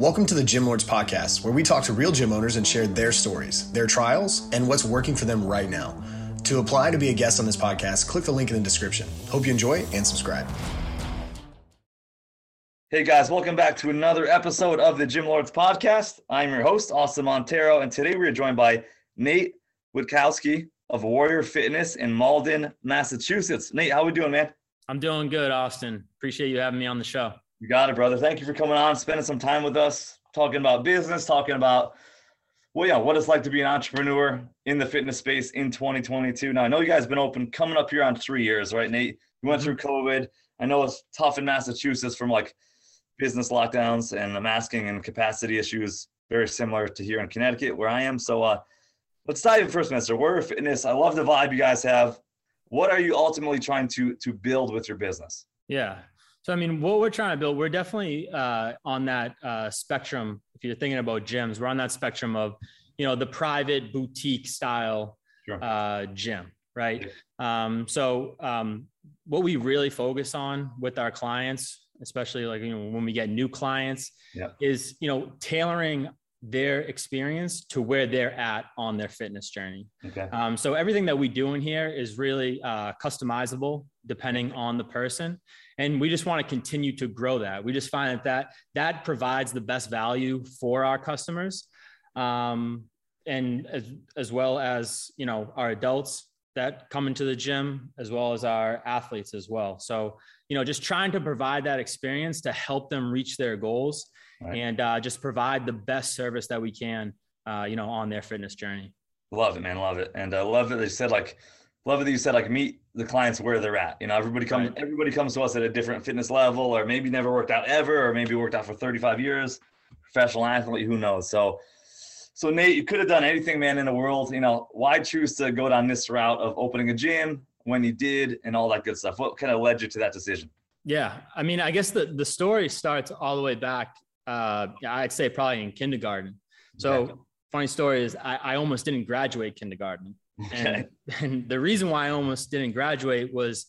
Welcome to the Gym Lords Podcast, where we talk to real gym owners and share their stories, their trials, and what's working for them right now. To apply to be a guest on this podcast, click the link in the description. Hope you enjoy and subscribe. Hey guys, welcome back to another episode of the Gym Lords Podcast. I'm your host, Austin Montero, and today we are joined by Nate Witkowski of Warrior Fitness in Malden, Massachusetts. Nate, how are we doing, man? I'm doing good, Austin. Appreciate you having me on the show. You got it, brother. Thank you for coming on, spending some time with us, talking about business, talking about well, yeah, what it's like to be an entrepreneur in the fitness space in 2022. Now, I know you guys been open coming up here on three years, right, Nate? You went mm-hmm. through COVID. I know it's tough in Massachusetts from like business lockdowns and the masking and capacity issues, very similar to here in Connecticut where I am. So, uh, let's dive in first, Mister. Warrior Fitness. I love the vibe you guys have. What are you ultimately trying to to build with your business? Yeah, so, I mean, what we're trying to build, we're definitely uh, on that uh, spectrum. If you're thinking about gyms, we're on that spectrum of, you know, the private boutique style sure. uh, gym, right? Um, so, um, what we really focus on with our clients, especially like you know when we get new clients, yeah. is you know tailoring their experience to where they're at on their fitness journey. Okay. Um, so everything that we do in here is really uh, customizable depending on the person and we just want to continue to grow that. We just find that that, that provides the best value for our customers um, and as, as well as you know our adults that come into the gym as well as our athletes as well. So you know just trying to provide that experience to help them reach their goals right. and uh, just provide the best service that we can uh, you know on their fitness journey. Love it man. Love it. And i love that they said like love that you said like meet the clients where they're at. You know, everybody comes right. everybody comes to us at a different fitness level, or maybe never worked out ever, or maybe worked out for 35 years, professional athlete, who knows? So so Nate, you could have done anything, man, in the world. You know, why choose to go down this route of opening a gym when you did and all that good stuff? What kind of led you to that decision? Yeah. I mean, I guess the, the story starts all the way back. Uh, I'd say probably in kindergarten. So funny story is I, I almost didn't graduate kindergarten. Okay. And, and the reason why I almost didn't graduate was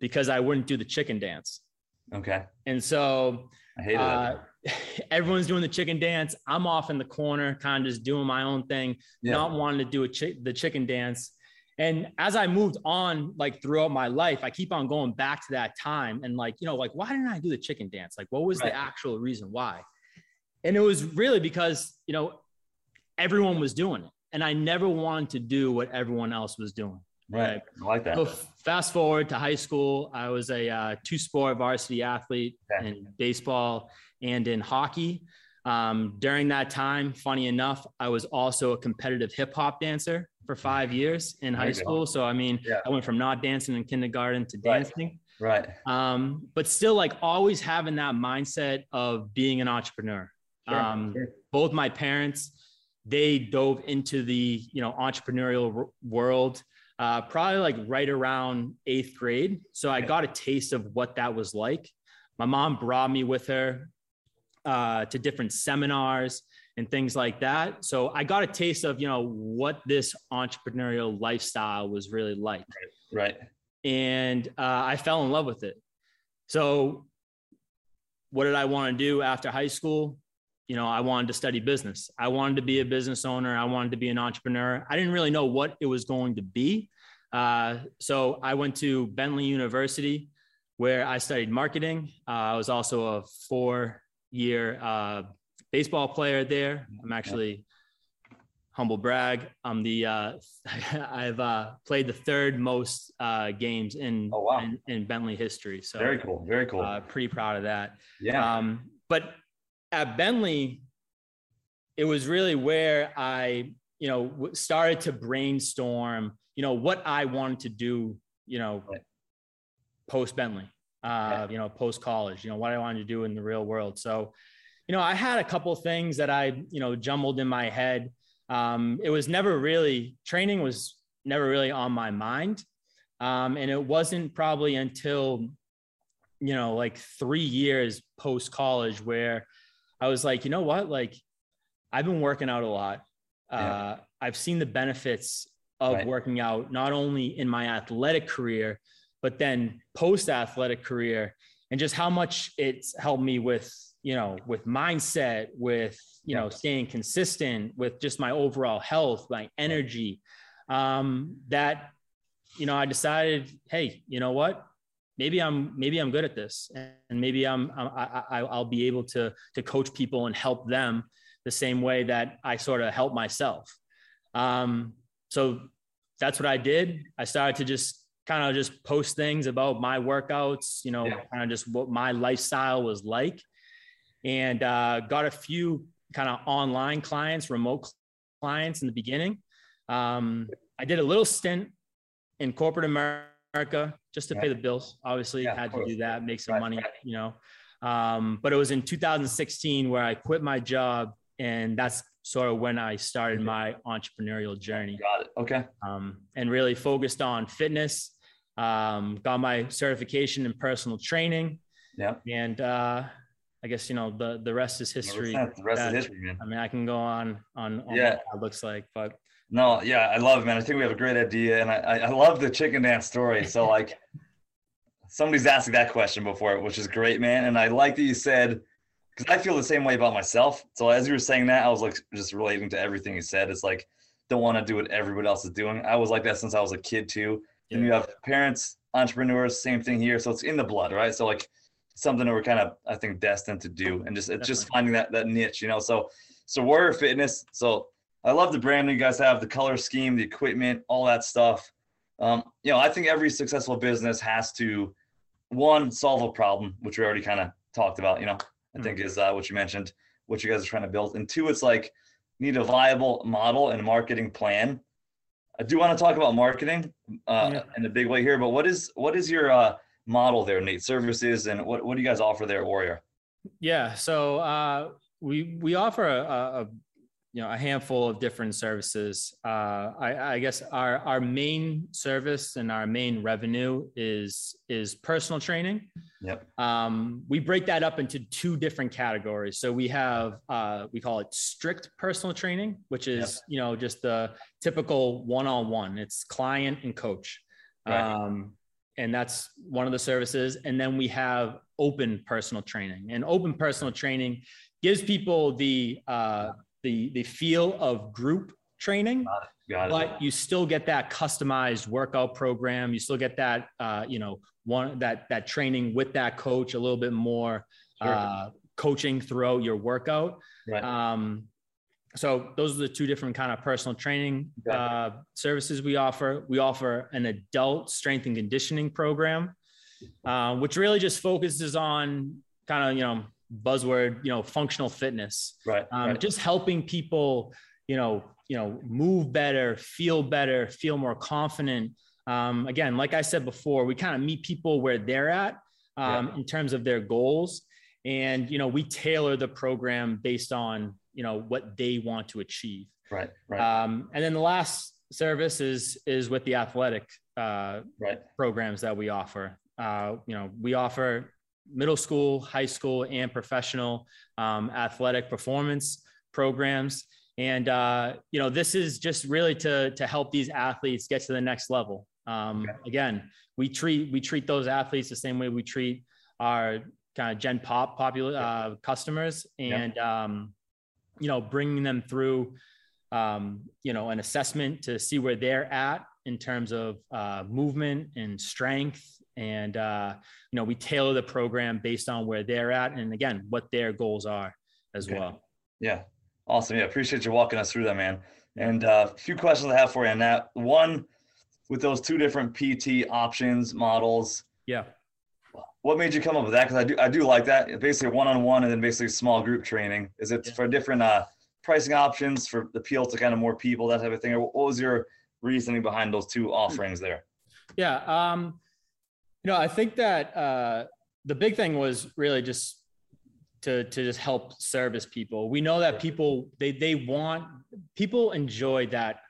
because I wouldn't do the chicken dance. Okay. And so I hated uh, everyone's doing the chicken dance. I'm off in the corner, kind of just doing my own thing, yeah. not wanting to do a chi- the chicken dance. And as I moved on, like throughout my life, I keep on going back to that time and like, you know, like, why didn't I do the chicken dance? Like, what was right. the actual reason why? And it was really because, you know, everyone was doing it and I never wanted to do what everyone else was doing. Right. right. I like that. So fast forward to high school, I was a uh, two sport varsity athlete okay. in baseball and in hockey. Um, during that time, funny enough, I was also a competitive hip hop dancer for five years in high school. So, I mean, yeah. I went from not dancing in kindergarten to dancing. Right. right. Um, but still, like, always having that mindset of being an entrepreneur. Sure. Um, sure. Both my parents, they dove into the you know entrepreneurial world uh, probably like right around eighth grade. So I got a taste of what that was like. My mom brought me with her uh, to different seminars and things like that. So I got a taste of you know what this entrepreneurial lifestyle was really like. Right. right. And uh, I fell in love with it. So what did I want to do after high school? You know, I wanted to study business. I wanted to be a business owner. I wanted to be an entrepreneur. I didn't really know what it was going to be. Uh, so I went to Bentley University where I studied marketing. Uh, I was also a four year uh, baseball player there. I'm actually humble brag. I'm the uh, I've uh, played the third most uh, games in, oh, wow. in, in Bentley history. So very cool, very cool. Uh, pretty proud of that. Yeah. Um, but at Bentley, it was really where I, you know, started to brainstorm, you know, what I wanted to do, you know, post Bentley, uh, you know, post college, you know, what I wanted to do in the real world. So, you know, I had a couple things that I, you know, jumbled in my head. Um, it was never really training was never really on my mind. Um, and it wasn't probably until, you know, like three years post college where I was like, you know what? Like, I've been working out a lot. Uh, yeah. I've seen the benefits of right. working out, not only in my athletic career, but then post athletic career, and just how much it's helped me with you know, with mindset, with, you know, staying consistent, with just my overall health, my energy, um, that, you know, I decided, hey, you know what? Maybe I'm maybe I'm good at this, and maybe I'm, I'm I, I'll be able to to coach people and help them the same way that I sort of help myself. Um, so that's what I did. I started to just kind of just post things about my workouts, you know, yeah. kind of just what my lifestyle was like and uh, got a few kind of online clients, remote clients in the beginning. Um, I did a little stint in corporate America just to yeah. pay the bills. Obviously, yeah, had to do that, make some right. money, you know. Um, but it was in 2016 where I quit my job, and that's sort of when I started my entrepreneurial journey. Got it. Okay. Um, and really focused on fitness. Um, got my certification in personal training. Yeah. And uh, I guess you know the the rest is history. The rest that, is history, man. I mean, I can go on on, on yeah. what it looks like, but no, yeah, I love it, man. I think we have a great idea, and I I love the chicken dance story. So like, somebody's asked that question before, which is great, man. And I like that you said because I feel the same way about myself. So as you were saying that, I was like just relating to everything you said. It's like don't want to do what everybody else is doing. I was like that since I was a kid too. Yeah. And you have parents, entrepreneurs, same thing here. So it's in the blood, right? So like something that we're kind of I think destined to do, and just it's just finding that that niche, you know. So so Warrior Fitness. So I love the brand you guys have, the color scheme, the equipment, all that stuff. Um, you know, I think every successful business has to one solve a problem, which we already kind of talked about. You know, I mm-hmm. think is uh, what you mentioned, what you guys are trying to build, and two, it's like need a viable model and marketing plan. I do want to talk about marketing uh, yeah. in a big way here, but what is what is your uh, model there, Nate? Services and what, what do you guys offer there, Warrior? Yeah, so uh, we we offer a, a, you know a handful of different services. Uh, I, I, guess our our main service and our main revenue is is personal training. Yep. Um, we break that up into two different categories. So we have uh, we call it strict personal training, which is yep. you know just the typical one on one. It's client and coach. Right. Um, and that's one of the services. And then we have open personal training, and open personal training gives people the uh, the the feel of group training, Got it. Got it. but you still get that customized workout program. You still get that uh, you know one that that training with that coach a little bit more sure. uh, coaching throughout your workout. Right. Um, so those are the two different kind of personal training uh, services we offer. We offer an adult strength and conditioning program, uh, which really just focuses on kind of you know buzzword you know functional fitness. Right, um, right. Just helping people you know you know move better, feel better, feel more confident. Um, again, like I said before, we kind of meet people where they're at um, yeah. in terms of their goals, and you know we tailor the program based on you know what they want to achieve right right um, and then the last service is is with the athletic uh, right. programs that we offer uh, you know we offer middle school high school and professional um, athletic performance programs and uh, you know this is just really to to help these athletes get to the next level um, okay. again we treat we treat those athletes the same way we treat our kind of gen pop popular uh, customers and yeah. um, you know, bringing them through, um, you know, an assessment to see where they're at in terms of uh, movement and strength. And, uh, you know, we tailor the program based on where they're at and again, what their goals are as okay. well. Yeah. Awesome. Yeah. Appreciate you walking us through that, man. And uh, a few questions I have for you on that. One, with those two different PT options models. Yeah. What made you come up with that? Because I do I do like that. Basically one on one and then basically small group training. Is it yeah. for different uh, pricing options for the appeal to kind of more people, that type of thing? Or what was your reasoning behind those two offerings there? Yeah. Um, you know, I think that uh, the big thing was really just to to just help service people. We know that people they they want people enjoy that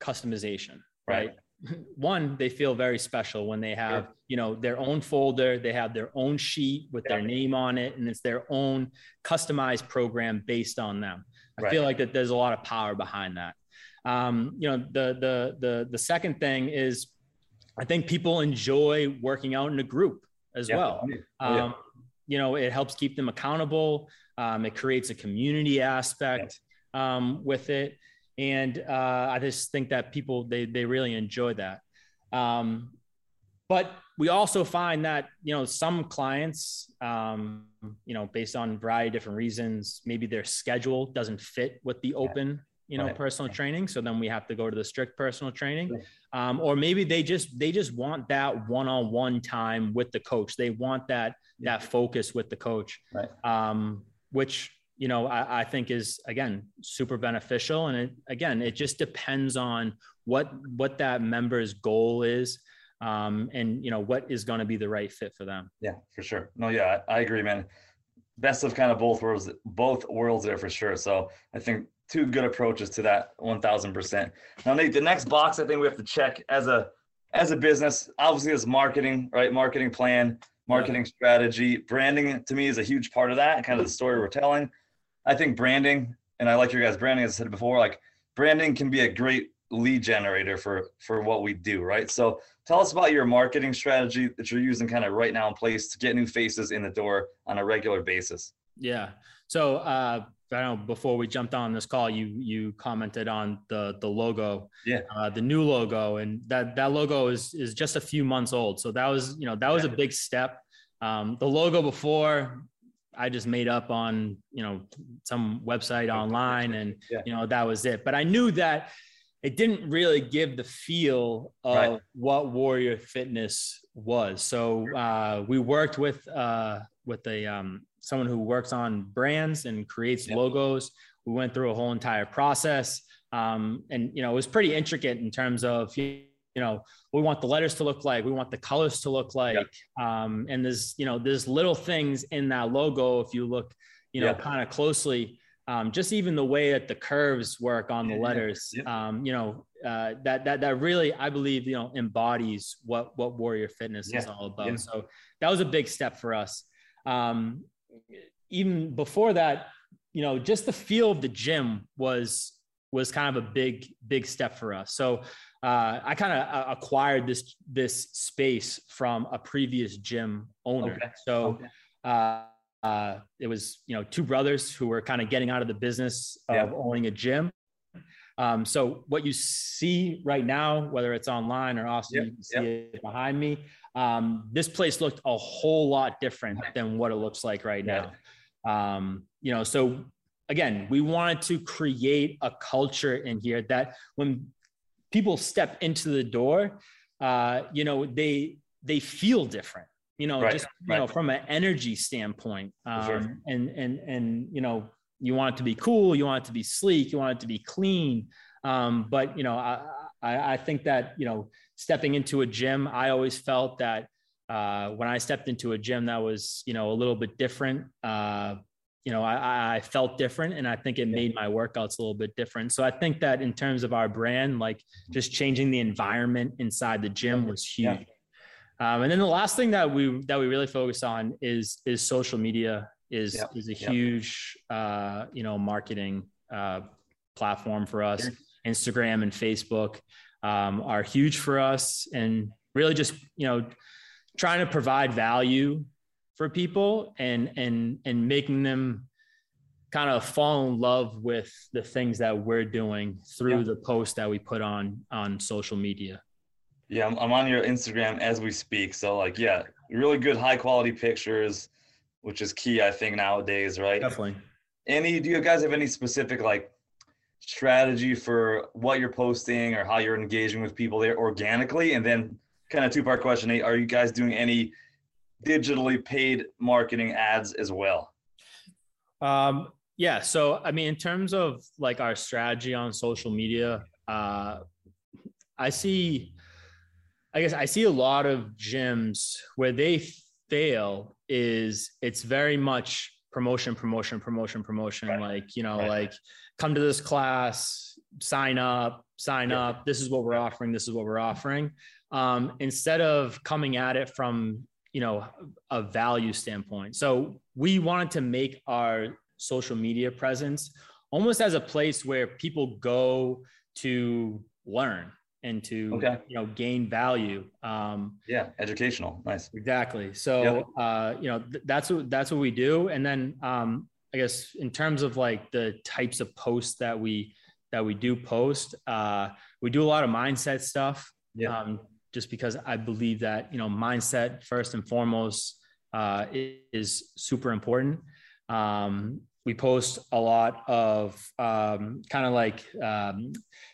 customization, right? right one they feel very special when they have sure. you know their own folder they have their own sheet with yeah. their name on it and it's their own customized program based on them i right. feel like that there's a lot of power behind that um, you know the the the the second thing is i think people enjoy working out in a group as yeah. well yeah. Um, you know, it helps keep them accountable. Um, it creates a community aspect um, with it, and uh, I just think that people they they really enjoy that. Um, but we also find that you know some clients, um, you know, based on a variety of different reasons, maybe their schedule doesn't fit with the open you know right. personal training. So then we have to go to the strict personal training. Um, or maybe they just they just want that one-on-one time with the coach. They want that yeah. that focus with the coach. Right. um, which you know I, I, think is again super beneficial. And it, again it just depends on what what that member's goal is um, and you know what is going to be the right fit for them. Yeah for sure. No yeah I, I agree man. Best of kind of both worlds both worlds there for sure. So i think two good approaches to that 1000%. Now, Nate, the next box I think we have to check as a as a business, obviously is marketing, right? Marketing plan, marketing strategy. Branding to me is a huge part of that, kind of the story we're telling. I think branding, and I like your guys' branding, as I said before, like branding can be a great lead generator for for what we do, right? So tell us about your marketing strategy that you're using kind of right now in place to get new faces in the door on a regular basis. Yeah. So uh, I know before we jumped on this call, you you commented on the the logo, yeah, uh, the new logo, and that that logo is is just a few months old. So that was you know that was a big step. Um, the logo before I just made up on you know some website online, and yeah. you know that was it. But I knew that it didn't really give the feel of right. what Warrior Fitness was. So uh, we worked with uh, with a um, someone who works on brands and creates yep. logos. We went through a whole entire process. Um, and, you know, it was pretty intricate in terms of, you know, we want the letters to look like, we want the colors to look like. Yep. Um, and there's, you know, there's little things in that logo. If you look, you know, yep. kind of closely, um, just even the way that the curves work on the letters, um, you know, uh, that, that, that really, I believe, you know, embodies what, what warrior fitness yeah. is all about. So that was a big step for us. Um, even before that, you know, just the feel of the gym was was kind of a big big step for us. So uh, I kind of uh, acquired this this space from a previous gym owner. Okay. So okay. Uh, uh, it was you know two brothers who were kind of getting out of the business of yeah. owning a gym. Um, so what you see right now, whether it's online or also yep. you can see yep. it behind me, um, this place looked a whole lot different than what it looks like right now. Um, you know, so again, we wanted to create a culture in here that when people step into the door, uh, you know, they they feel different. You know, right. just you right. know, from an energy standpoint, um, sure. and and and you know, you want it to be cool, you want it to be sleek, you want it to be clean. Um, but you know, I, I, I think that you know, stepping into a gym, I always felt that uh, when I stepped into a gym that was, you know, a little bit different, uh, you know, I, I, felt different and I think it made my workouts a little bit different. So I think that in terms of our brand, like just changing the environment inside the gym was huge. Yeah. Um, and then the last thing that we that we really focus on is is social media is yep. is a yep. huge uh, you know marketing uh, platform for us. Instagram and Facebook um, are huge for us, and really just you know trying to provide value for people and and and making them kind of fall in love with the things that we're doing through yeah. the posts that we put on on social media. Yeah I'm, I'm on your instagram as we speak. So like yeah really good high quality pictures which is key i think nowadays right? Definitely. Any do you guys have any specific like strategy for what you're posting or how you're engaging with people there organically and then kind of two part question. Are you guys doing any digitally paid marketing ads as well? Um, yeah. So, I mean, in terms of like our strategy on social media, uh, I see, I guess I see a lot of gyms where they fail is it's very much promotion, promotion, promotion, promotion. Right. Like, you know, right. like come to this class, sign up, sign yeah. up. This is what we're offering. This is what we're offering um, instead of coming at it from you know a value standpoint so we wanted to make our social media presence almost as a place where people go to learn and to Okay. you know gain value. Um, Yeah, educational. Nice. Exactly. So, Yep. uh, you know, th- that's what that's what we do. And then, um, I guess in terms of like the types of posts that we that we do post, uh, we do a lot of mindset stuff. Yeah. Um, just because I believe that you know mindset first and foremost uh, is super important. Um, we post a lot of um, kind of like um,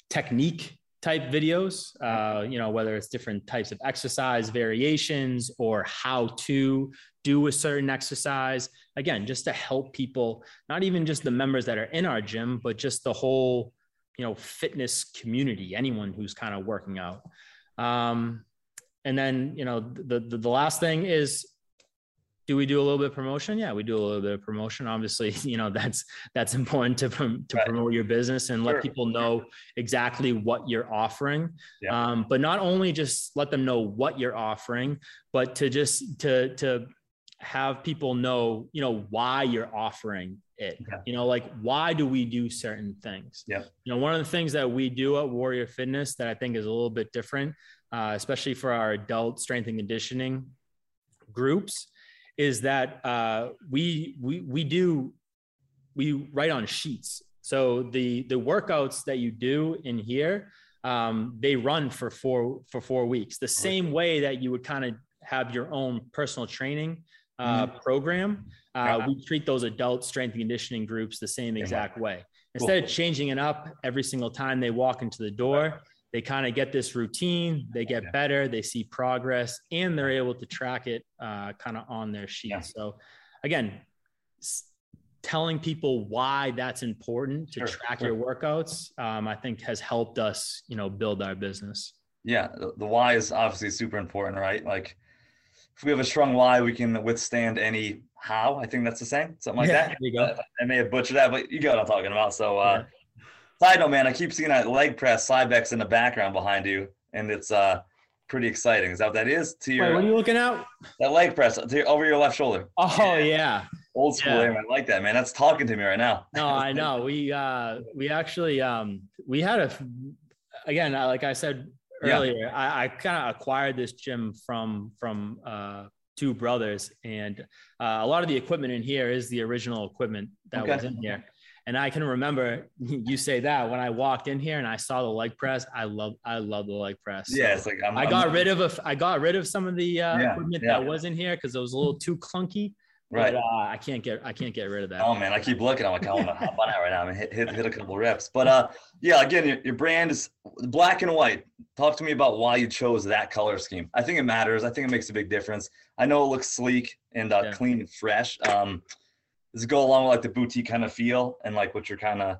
technique type videos, uh, you know, whether it's different types of exercise variations or how to do a certain exercise. Again, just to help people, not even just the members that are in our gym, but just the whole, you know, fitness community, anyone who's kind of working out. Um, and then, you know, the, the, the last thing is do we do a little bit of promotion? Yeah, we do a little bit of promotion. Obviously, you know that's that's important to to Right. promote your business and let Sure. people know exactly what you're offering. Yeah. Um, but not only just let them know what you're offering, but to just to to have people know, you know, why you're offering it. Okay. You know, like why do we do certain things? Yeah. You know, one of the things that we do at Warrior Fitness that I think is a little bit different, uh, especially for our adult strength and conditioning groups, is that uh, we we we do we write on sheets. So the the workouts that you do in here, um, they run for four for four weeks. The same way that you would kind of have your own personal training uh, program. Uh, we treat those adult strength and conditioning groups the same Same exact way. Instead of changing it up every single time they walk into the door, they kind of get this routine, they get Yeah. better, they see progress, and they're able to track it uh, kind of on their sheet. Yeah. So, again, s- telling people why that's important to Sure, track sure. your workouts, um, I think has helped us, you know, build our business. Yeah, the, the why is obviously super important, right? Like if we have a strong why, we can withstand any how. I think that's the saying, something like Yeah, that. there you go. Uh, I may have butchered that, but you get what I'm talking about. So, uh, side note, man, I keep seeing that leg press Cybex in the background behind you, and it's uh pretty exciting. Is that what that is? To Wait, your what are you looking at? that leg press your, over your left shoulder. Oh yeah. Old school Yeah. aim. I like that, man. That's talking to me right now. No, I know. We uh we actually um we had a again uh, like I said Yeah. earlier, I, I kind of acquired this gym from from uh two brothers and uh, a lot of the equipment in here is the original equipment that Okay. was in here. And I can remember you say that when I walked in here and I saw the leg press, I love I love the leg press. So Yeah, it's like I'm, I I'm- got rid of a, I got rid of some of the uh, Yeah, equipment yeah. that was in here because it was a little too clunky. right. But, uh, I can't get I can't get rid of that. Oh man, I keep looking. I'm like, I want to hop on that right now. Mean, hit, hit hit a couple reps. But uh, yeah, again, your, your brand is black and white. Talk to me about why you chose that color scheme. I think it matters. I think it makes a big difference. I know it looks sleek and uh, Yeah. clean and fresh. Um, does it go along with like the boutique kind of feel and like what you're kind of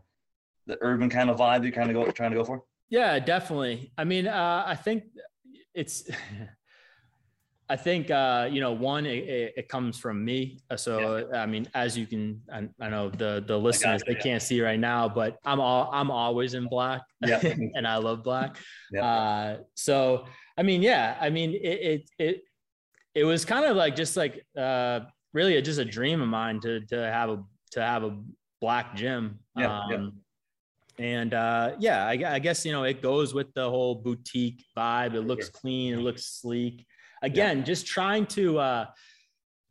the urban kind of vibe you kind of go trying to go for? Yeah, definitely. I mean, uh, I think it's. I think uh, you know, one, it, it, it comes from me. Uh, So I mean, as you can, I, I know the the listeners they yeah. can't see right now, but I'm all I'm always in black, Yeah. and I love black. Yeah. Uh, so I mean, yeah, I mean, it it it, it was kind of like just like uh, really just a dream of mine to to have a to have a black gym. Yeah, yeah. Um, and uh, yeah, I, I guess you know it goes with the whole boutique vibe. It looks Sure. clean. It looks sleek. Again, just trying to uh,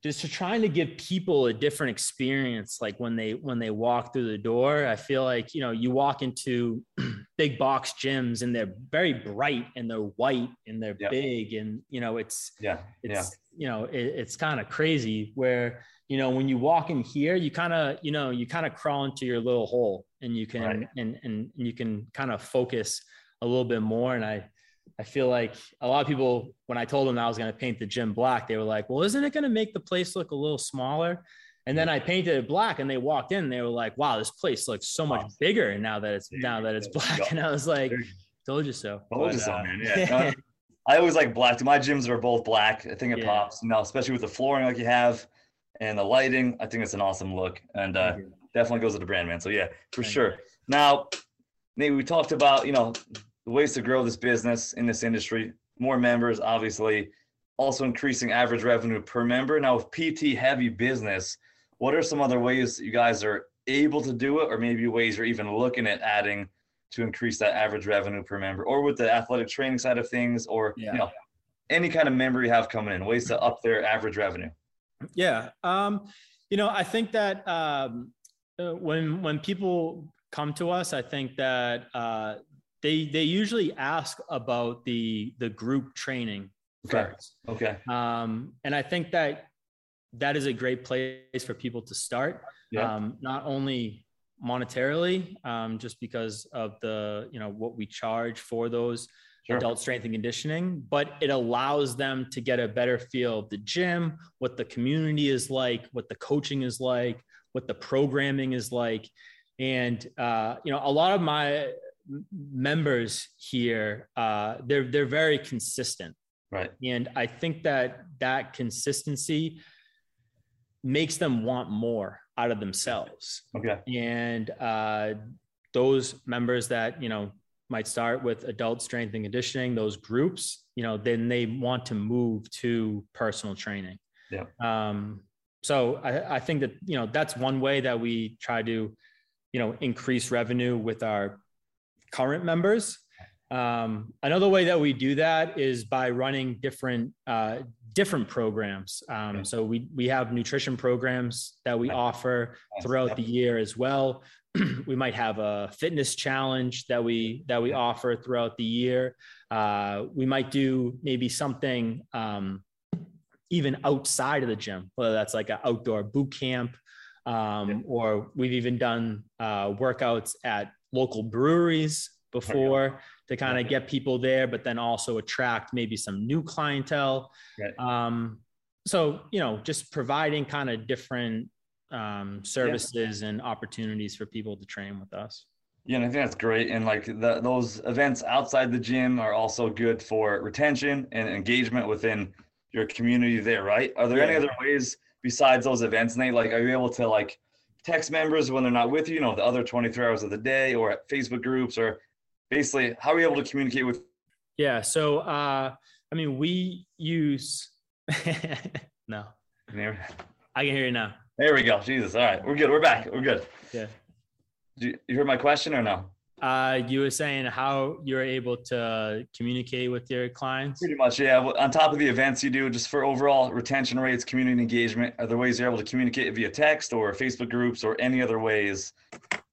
just to trying to give people a different experience. Like when they when they walk through the door, I feel like you know you walk into big box gyms and they're very bright and they're white and they're Yeah. big and you know it's Yeah, it's yeah, you know it, it's kind of crazy where you know when you walk in here you kind of you know you kind of crawl into your little hole and you can Right. and, and you can kind of focus a little bit more and i i feel like a lot of people when i told them i was going to paint the gym black they were like well isn't it going to make the place look a little smaller and then i painted it black and they walked in they were like wow this place looks so much bigger now that it's now that it's black and i was like told you so Told you so, uh, man. Yeah. I always like black. My gyms are both black. I think it Yeah. pops. You know, especially with the flooring like you have and the lighting. I think it's an awesome look and uh, definitely goes with the brand, man. So yeah, for Thank sure. Now, Nate, we talked about you know the ways to grow this business in this industry. More members, obviously, also increasing average revenue per member. Now, with PT heavy business, what are some other ways you guys are able to do it, or maybe ways you're even looking at adding to increase that average revenue per member, or with the athletic training side of things, or yeah. you know, any kind of member you have coming in, ways to up their average revenue? Yeah, um, you know, I think that um, uh, when when people come to us, I think that uh, they they usually ask about the the group training okay. first. Okay. Um, and I think that that is a great place for people to start. Yeah. Um, not only monetarily, um, just because of the you know what we charge for those sure. adult strength and conditioning, but it allows them to get a better feel of the gym, what the community is like, what the coaching is like, what the programming is like, and uh, you know a lot of my members here uh, they're they're very consistent. Right. And i think that that consistency makes them want more out of themselves. Okay. And uh, those members that you know might start with adult strength and conditioning those groups you know then they want to move to personal training. Yeah. Um so I, I think that you know that's one way that we try to you know increase revenue with our current members. Um, another way that we do that is by running different uh, different programs. Um, so we we have nutrition programs that we offer throughout the year as well. we might have a fitness challenge that we that we offer throughout the year. Uh, we might do maybe something um, even outside of the gym, whether that's like an outdoor boot camp, um, or we've even done uh, workouts at local breweries before to kind of get people there, but then also attract maybe some new clientele. Um, so, you know, just providing kind of different um, services yeah. and opportunities for people to train with us. Yeah, and I think that's great. And like the, those events outside the gym are also good for retention and engagement within your community there, right? Are there yeah. any other ways besides those events, Nate? Like, are you able to like text members when they're not with you, you know, the other 23 hours of the day or at Facebook groups or basically how are you able to communicate with? Yeah. So, uh, I mean, we use, no, I can hear you now. There we go. Jesus. All right. We're good. We're back. We're good. Yeah. You, you heard my question or no? Uh, you were saying how you're able to communicate with your clients. Pretty much, yeah. On top of the events you do, just for overall retention rates, community engagement, are there ways you're able to communicate via text or Facebook groups or any other ways?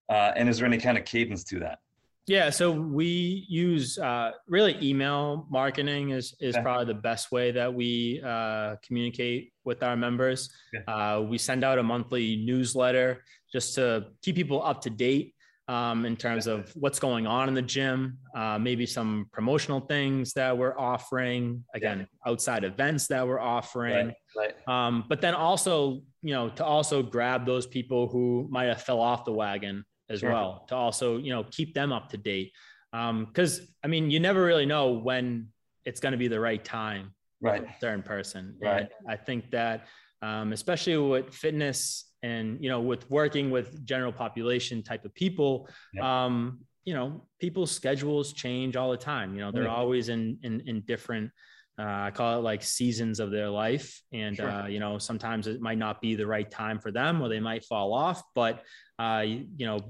Uh, and is there any kind of cadence to that? Yeah, so we use uh, really email marketing is is okay. probably the best way that we uh, communicate with our members. Okay. Uh, we send out a monthly newsletter just to keep people up to date um, in terms of what's going on in the gym, uh, maybe some promotional things that we're offering, again, yeah. outside events that we're offering. Right, right. Um, but then also, you know, to also grab those people who might have fell off the wagon as sure. well, to also, you know, keep them up to date. Because, um, I mean, you never really know when it's going to be the right time right. certain person. Right. And I think that, um, especially with fitness and you know with working with general population type of people yeah. um you know people's schedules change all the time you know they're yeah. always in in in different uh, I call it like seasons of their life. And, sure. uh, you know, sometimes it might not be the right time for them or they might fall off. But, uh, you, you know,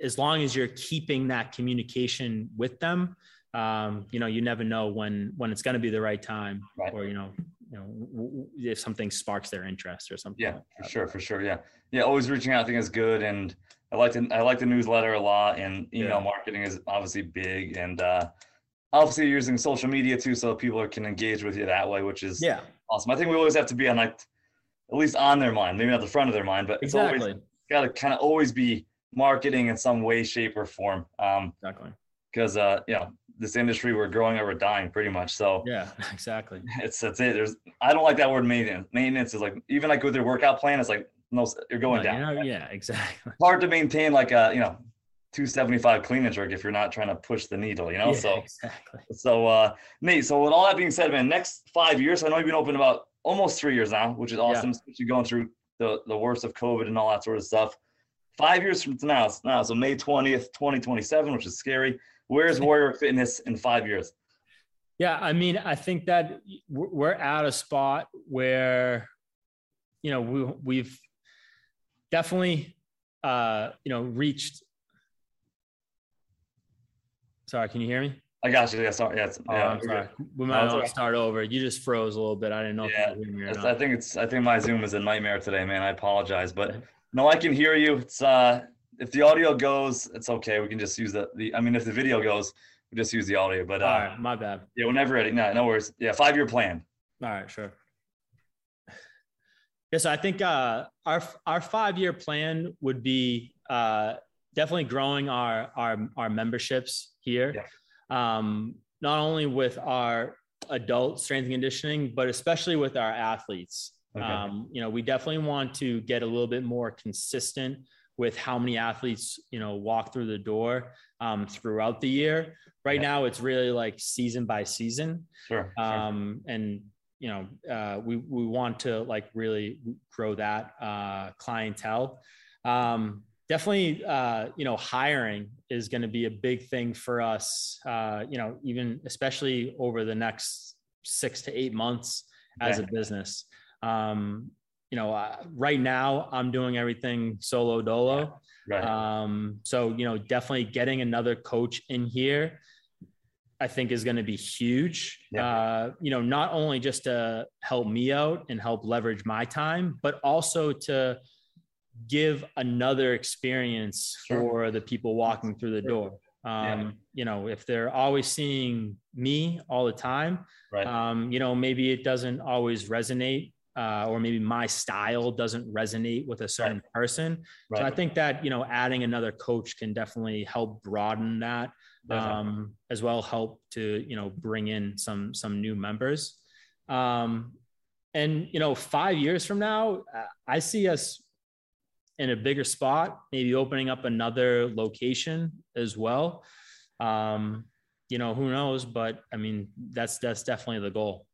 as long as you're keeping that communication with them, um, you know, you never know when, when it's going to be the right time right. or, you know, you know if something sparks their interest or something. Yeah, like for sure, for sure. Yeah, yeah. Always reaching out, I think is good, and I like the I like the newsletter a lot, and email yeah. marketing is obviously big, and uh, obviously using social media too, so people can engage with you that way, which is yeah awesome. I think we always have to be on like at least on their mind, maybe not the front of their mind, but exactly. it's always got to kind of always be marketing in some way, shape, or form. Um, exactly. Because uh, you know, this industry we're growing or we're dying pretty much. So yeah, exactly. It's that's it. There's I don't like that word maintenance. Maintenance is like even like with your workout plan, it's like no, you're going no, down. You know, right? Yeah, exactly. Hard to maintain like a you know 275 clean and jerk if you're not trying to push the needle, you know. Yeah, so exactly. So uh Nate, so with all that being said, man, next five years, I know you've been open about almost three years now, which is awesome, yeah. especially going through the the worst of COVID and all that sort of stuff. Five years from now, now, so May 20th, 2027, which is scary Where's Warrior Fitness in five years? Yeah, I mean, I think that we're at a spot where, you know, we we've definitely, uh, you know, reached Sorry, can you hear me? I got you. Yeah, sorry. Yeah, oh, yeah. I'm sorry. We might no, start over. You just froze a little bit. I didn't know. Yeah, I think it's. I think my Zoom is a nightmare today, man. I apologize, but no, I can hear you. It's uh, if the audio goes, it's okay. We can just use the. the I mean, if the video goes, we just use the audio. But uh, all right, my bad. Yeah, whenever ready. No, no worries. Yeah, five year plan. All right, sure. Yes, I think uh, our our five year plan would be uh, definitely growing our our our memberships here. Yeah. Um, not only with our adult strength and conditioning, but especially with our athletes. Okay. Um, you know, we definitely want to get a little bit more consistent with how many athletes you know walk through the door um, throughout the year. Right yeah. now, it's really like season by season. Sure. Um, sure. And you know, uh, we we want to like really grow that uh, clientele. Um, definitely, uh, you know, hiring is going to be a big thing for us. Uh, you know, even especially over the next six to eight months as yeah. a business. Um, you know, uh, right now I'm doing everything solo dolo. Yeah. Right. Um, so you know, definitely getting another coach in here, I think is going to be huge. Yeah. Uh, you know, not only just to help me out and help leverage my time, but also to give another experience sure. for the people walking through the door. Um, yeah. You know, if they're always seeing me all the time, right. um, you know, maybe it doesn't always resonate uh, or maybe my style doesn't resonate with a certain right. person. Right. So I think that you know adding another coach can definitely help broaden that, um, as well help to you know bring in some some new members. Um, and you know, five years from now, I see us in a bigger spot, maybe opening up another location as well. Um, you know, who knows? But I mean, that's that's definitely the goal.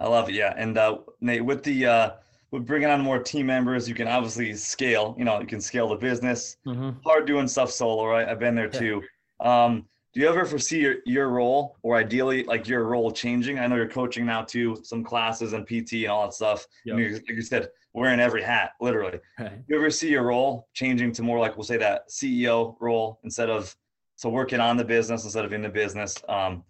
I love it. Yeah. And uh, Nate, with the uh, with bringing on more team members, you can obviously scale. You know, you can scale the business. Mm-hmm. Hard doing stuff solo, right? I've been there yeah. too. Um, do you ever foresee your, your role or ideally like your role changing? I know you're coaching now too, some classes and PT and all that stuff. Yep. You, like you said, wearing every hat, literally. Right. Do you ever see your role changing to more like we'll say that CEO role instead of so working on the business instead of in the business um,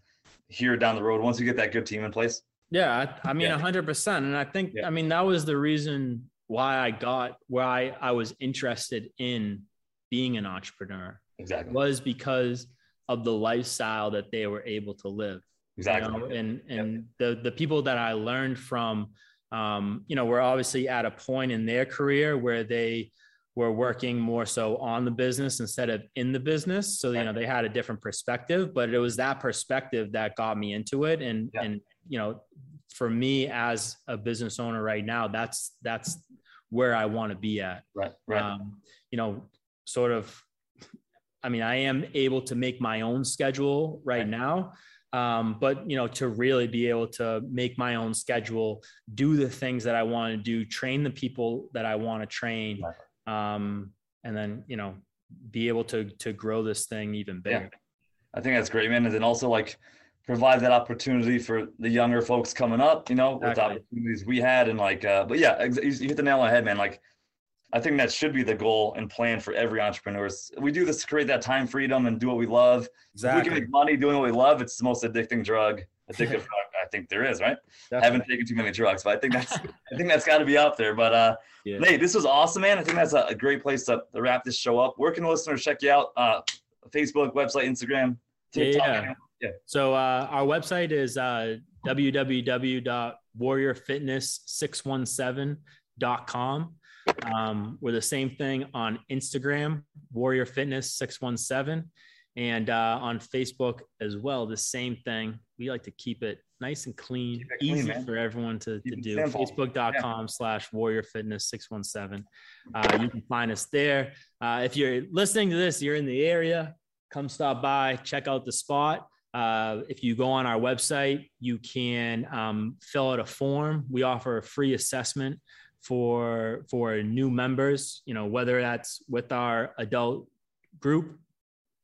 here down the road once you get that good team in place? Yeah, I, I mean, a hundred percent. And I think, yeah. I mean, that was the reason why I got why I was interested in being an entrepreneur. Exactly. Was because of the lifestyle that they were able to live. Exactly. You know? And and the the people that I learned from, um, you know, were obviously at a point in their career where they were working more so on the business instead of in the business. So you know, they had a different perspective, but it was that perspective that got me into it. And and you know, for me as a business owner right now, that's that's where I want to be at. Right. Right. Um, you know, sort of. I mean, I am able to make my own schedule right, right. now, um, but you know, to really be able to make my own schedule, do the things that I want to do, train the people that I want to train, um, and then you know, be able to to grow this thing even bigger. Yeah. I think that's great, man. And then also like provide that opportunity for the younger folks coming up, you know, exactly. with opportunities we had. And like, uh, but yeah, you hit the nail on the head, man. Like, I think that should be the goal and plan for every entrepreneur. We do this to create that time freedom and do what we love. Exactly. If we can make money doing what we love, it's the most addicting drug, addictive drug I think there is, right? Definitely. I haven't taken too many drugs, but I think that's I think that's got to be out there. But uh, yeah. Nate, this was awesome, man. I think that's a, a great place to, to, wrap this show up. Where can listeners check you out? Uh, Facebook, website, Instagram, TikTok. Yeah. Yeah. So uh, our website is uh, www.warriorfitness617.com. Um, we're the same thing on Instagram, Warrior Fitness 617, and uh, on Facebook as well. The same thing. We like to keep it nice and clean, clean easy man. for everyone to, to do. Facebook.com yeah. slash Warrior Fitness 617. Uh, you can find us there. Uh, if you're listening to this, you're in the area, come stop by, check out the spot. Uh, if you go on our website, you can um, fill out a form. We offer a free assessment for for new members. You know whether that's with our adult group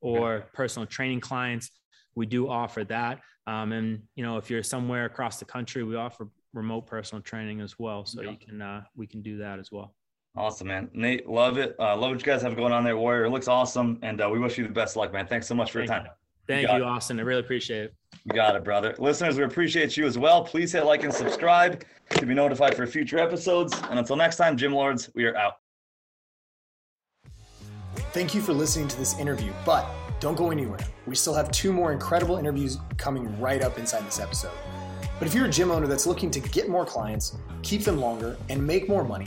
or personal training clients. We do offer that. Um, and you know if you're somewhere across the country, we offer remote personal training as well. So yeah. you can uh, we can do that as well. Awesome, man. Nate, love it. Uh, love what you guys have going on there, Warrior. It looks awesome, and uh, we wish you the best luck, man. Thanks so much for Thank your time. You. Thank you, you Austin. I really appreciate it. You got it, brother. Listeners, we appreciate you as well. Please hit like and subscribe to be notified for future episodes. And until next time, Gym Lords, we are out. Thank you for listening to this interview, but don't go anywhere. We still have two more incredible interviews coming right up inside this episode. But if you're a gym owner that's looking to get more clients, keep them longer, and make more money,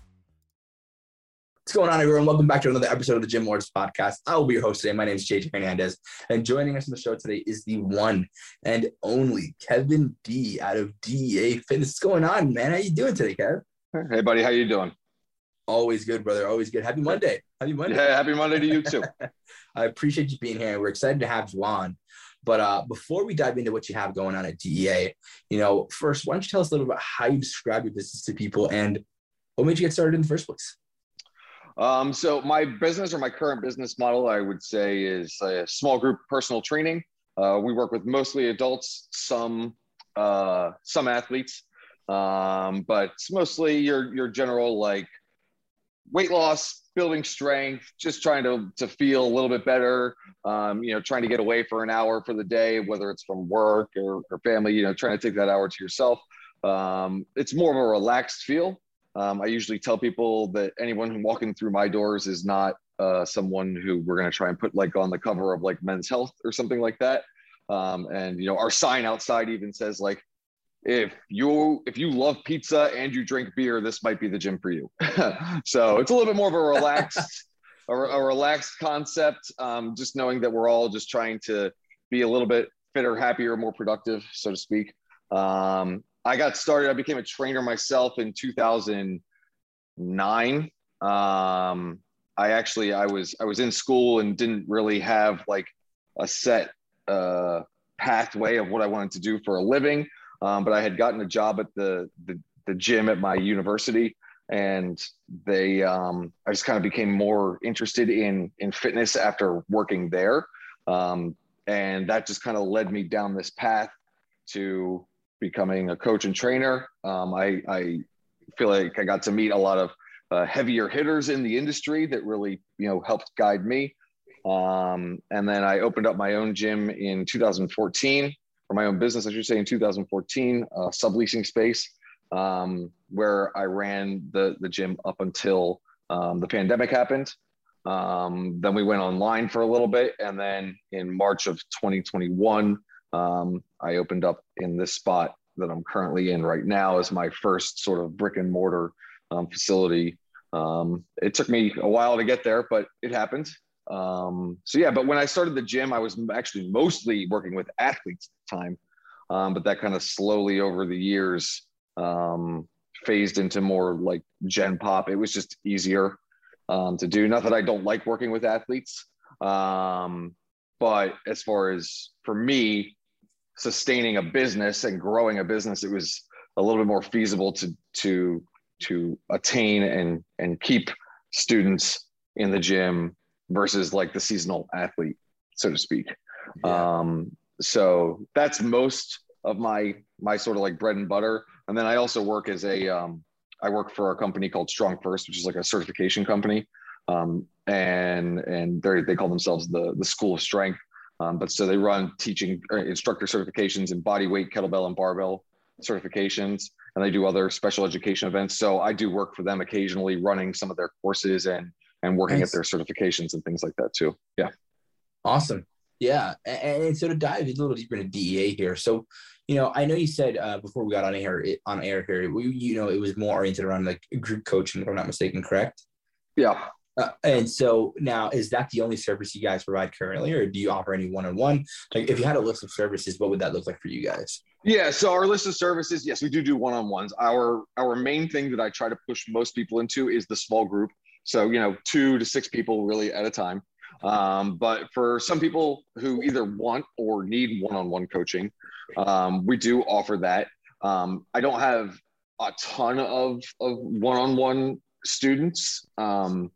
What's going on, everyone? Welcome back to another episode of the Gym Lords podcast. I will be your host today. My name is JJ Hernandez, and joining us on the show today is the one and only Kevin D out of DEA Fitness. What's going on, man? How you doing today, Kev? Hey, buddy. How you doing? Always good, brother. Always good. Happy Monday. Happy Monday. Yeah, happy Monday to you too. I appreciate you being here. We're excited to have you on. But uh, before we dive into what you have going on at DEA, you know, first, why don't you tell us a little bit about how you describe your business to people and what made you get started in the first place? Um, so my business or my current business model, I would say, is a small group personal training. Uh, we work with mostly adults, some uh, some athletes, um, but it's mostly your your general like weight loss, building strength, just trying to to feel a little bit better. Um, you know, trying to get away for an hour for the day, whether it's from work or, or family. You know, trying to take that hour to yourself. Um, it's more of a relaxed feel. Um, I usually tell people that anyone who walking through my doors is not uh, someone who we're going to try and put like on the cover of like Men's Health or something like that. Um, and you know, our sign outside even says like, if you if you love pizza and you drink beer, this might be the gym for you. so it's a little bit more of a relaxed, a, a relaxed concept. Um, just knowing that we're all just trying to be a little bit fitter, happier, more productive, so to speak. Um, I got started. I became a trainer myself in 2009. Um, I actually I was I was in school and didn't really have like a set uh, pathway of what I wanted to do for a living. Um, but I had gotten a job at the, the, the gym at my university, and they um, I just kind of became more interested in in fitness after working there, um, and that just kind of led me down this path to becoming a coach and trainer. Um, I, I feel like I got to meet a lot of uh, heavier hitters in the industry that really, you know, helped guide me. Um, and then I opened up my own gym in 2014 for my own business, I should say, in 2014, uh, subleasing space um, where I ran the the gym up until um, the pandemic happened. Um, then we went online for a little bit, and then in March of 2021, um, I opened up in this spot that I'm currently in right now as my first sort of brick and mortar um, facility. Um, it took me a while to get there, but it happened. Um, so yeah, but when I started the gym, I was actually mostly working with athletes at the time, um, but that kind of slowly over the years um, phased into more like Gen Pop. It was just easier to do. Not that I don't like working with athletes, but as far as for me, sustaining a business and growing a business, it was a little bit more feasible to to to attain and and keep students in the gym versus like the seasonal athlete, so to speak. Yeah. Um, so that's most of my my sort of like bread and butter. And then I also work as a um, I work for a company called Strong First, which is like a certification company. Um, and and they they call themselves the the School of Strength. Um, but so they run teaching instructor certifications in body weight, kettlebell, and barbell certifications, and they do other special education events. So I do work for them occasionally, running some of their courses and and working nice. at their certifications and things like that too. Yeah. Awesome. Yeah, and, and so to dive a little deeper into DEA here. So, you know, I know you said uh, before we got on air on air here, we, you know, it was more oriented around like group coaching, if I'm not mistaken, correct? Yeah. Uh, and so now, is that the only service you guys provide currently, or do you offer any one-on-one? Like, if you had a list of services, what would that look like for you guys? Yeah, so our list of services, yes, we do do one-on-ones. Our our main thing that I try to push most people into is the small group. So you know, two to six people really at a time. Um, but for some people who either want or need one-on-one coaching, um, we do offer that. Um, I don't have a ton of of one-on-one students um,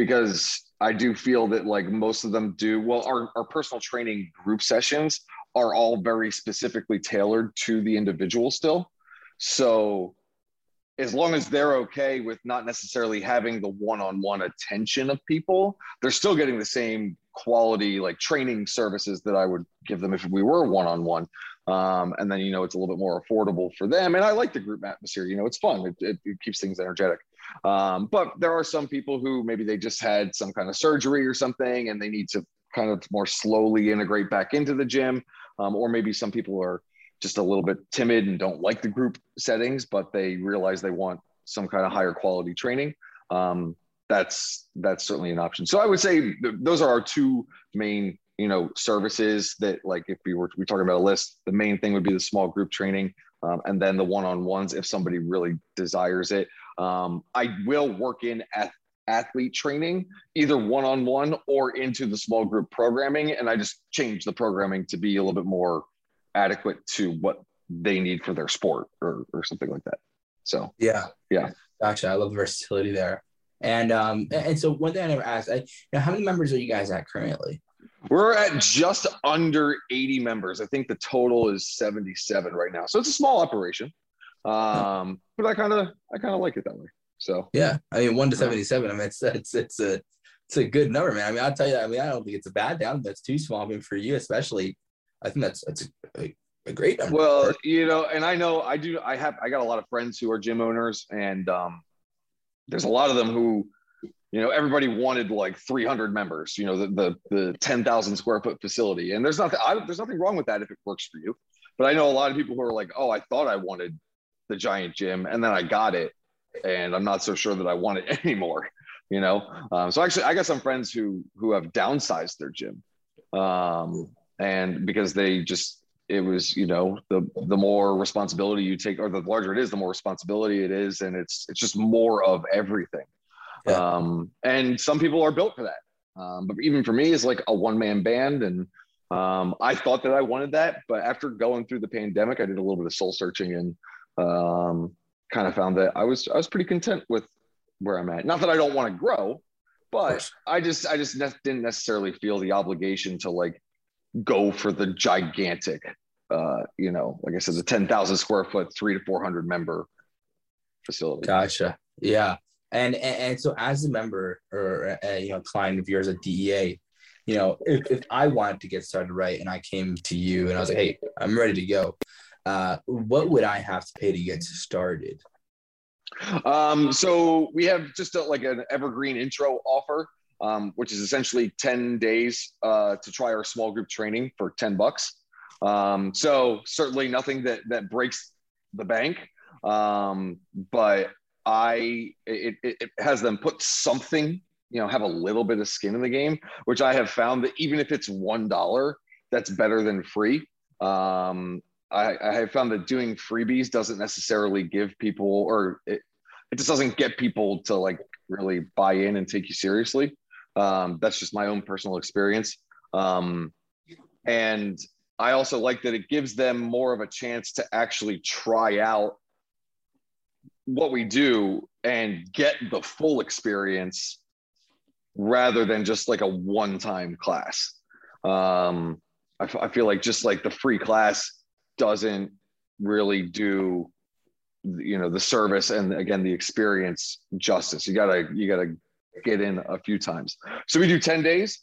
because I do feel that like most of them do well. Our our personal training group sessions are all very specifically tailored to the individual still. So as long as they're okay with not necessarily having the one-on-one attention of people, they're still getting the same quality like training services that I would give them if we were one-on-one. Um, and then you know it's a little bit more affordable for them. And I like the group atmosphere. You know, it's fun. It, it, it keeps things energetic. Um, but there are some people who maybe they just had some kind of surgery or something, and they need to kind of more slowly integrate back into the gym. Um, or maybe some people are just a little bit timid and don't like the group settings, but they realize they want some kind of higher quality training. Um, that's that's certainly an option. So I would say th- those are our two main you know services that like if we were we talking about a list, the main thing would be the small group training, um, and then the one on ones if somebody really desires it. Um, I will work in at athlete training, either one on one or into the small group programming. And I just change the programming to be a little bit more adequate to what they need for their sport or, or something like that. So, yeah. Yeah. Gotcha. I love the versatility there. And um and so one thing I never asked, I you know, how many members are you guys at currently? We're at just under 80 members. I think the total is 77 right now. So it's a small operation. Um, but I kind of I kind of like it that way. So yeah, I mean one to 77. I mean it's it's it's a it's a good number, man. I mean, I'll tell you, I mean, I don't think it's a bad down. That's too small. I mean, for you, especially, I think that's that's a, a great number. Well, you know, and I know I do. I have I got a lot of friends who are gym owners, and um, there's a lot of them who, you know, everybody wanted like 300 members. You know, the the, the 10,000 square foot facility, and there's nothing. I, there's nothing wrong with that if it works for you. But I know a lot of people who are like, oh, I thought I wanted the giant gym, and then I got it, and I'm not so sure that I want it anymore. You know, um, so actually, I got some friends who who have downsized their gym, um, and because they just it was you know the the more responsibility you take or the larger it is the more responsibility it is and it's it's just more of everything yeah. um and some people are built for that um but even for me it's like a one man band and um i thought that i wanted that but after going through the pandemic i did a little bit of soul searching and um kind of found that i was i was pretty content with where i'm at not that i don't want to grow but i just i just ne- didn't necessarily feel the obligation to like go for the gigantic, uh, you know, like I said, the 10,000 square foot, three to 400 member facility. Gotcha. Yeah. And, and, and so as a member or, a, uh, you know, client of yours at DEA, you know, if, if I wanted to get started right and I came to you and I was like, Hey, I'm ready to go. Uh, what would I have to pay to get started? Um, so we have just a, like an evergreen intro offer um, which is essentially 10 days uh, to try our small group training for 10 bucks. Um, so certainly nothing that, that breaks the bank. Um, but I, it, it has them put something, you know, have a little bit of skin in the game, which I have found that even if it's $1, that's better than free. Um, I, I have found that doing freebies doesn't necessarily give people, or it, it just doesn't get people to like really buy in and take you seriously. Um, that's just my own personal experience. Um, and I also like that it gives them more of a chance to actually try out what we do and get the full experience rather than just like a one time class. Um, I, f- I feel like just like the free class doesn't really do you know the service and again the experience justice you gotta you gotta get in a few times. So we do 10 days,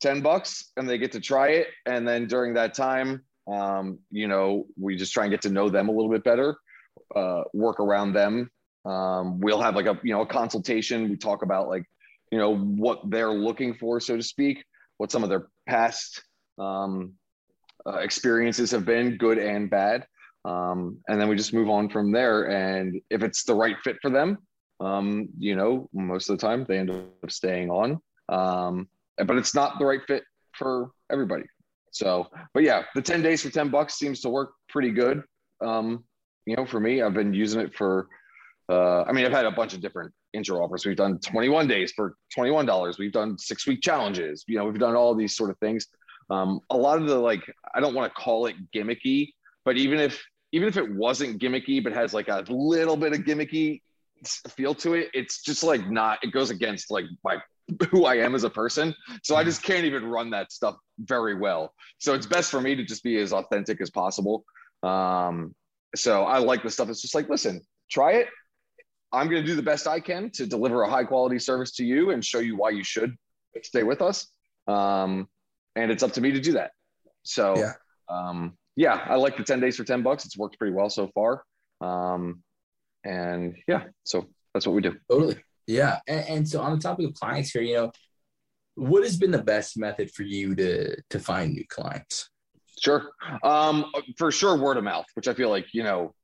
10 bucks, and they get to try it. And then during that time, um, you know, we just try and get to know them a little bit better, uh, work around them. Um, we'll have like a, you know, a consultation. We talk about like, you know, what they're looking for, so to speak, what some of their past um, uh, experiences have been, good and bad. Um, and then we just move on from there. And if it's the right fit for them, um, you know, most of the time they end up staying on. Um, but it's not the right fit for everybody. So, but yeah, the 10 days for 10 bucks seems to work pretty good. Um, you know, for me, I've been using it for, uh, I mean, I've had a bunch of different intro offers. We've done 21 days for $21. We've done six week challenges. You know, we've done all these sort of things. Um, a lot of the like, I don't want to call it gimmicky, but even if even if it wasn't gimmicky, but has like a little bit of gimmicky feel to it, it's just like not. It goes against like my who I am as a person. So I just can't even run that stuff very well. So it's best for me to just be as authentic as possible. Um, so I like the stuff. It's just like, listen, try it. I'm going to do the best I can to deliver a high quality service to you and show you why you should stay with us. Um, and it's up to me to do that. So, yeah. Um, yeah, I like the 10 days for 10 bucks. It's worked pretty well so far. Um, and yeah, so that's what we do. Totally. Yeah. And, and so on the topic of clients here, you know, what has been the best method for you to to find new clients? Sure. Um, for sure, word of mouth, which I feel like you know,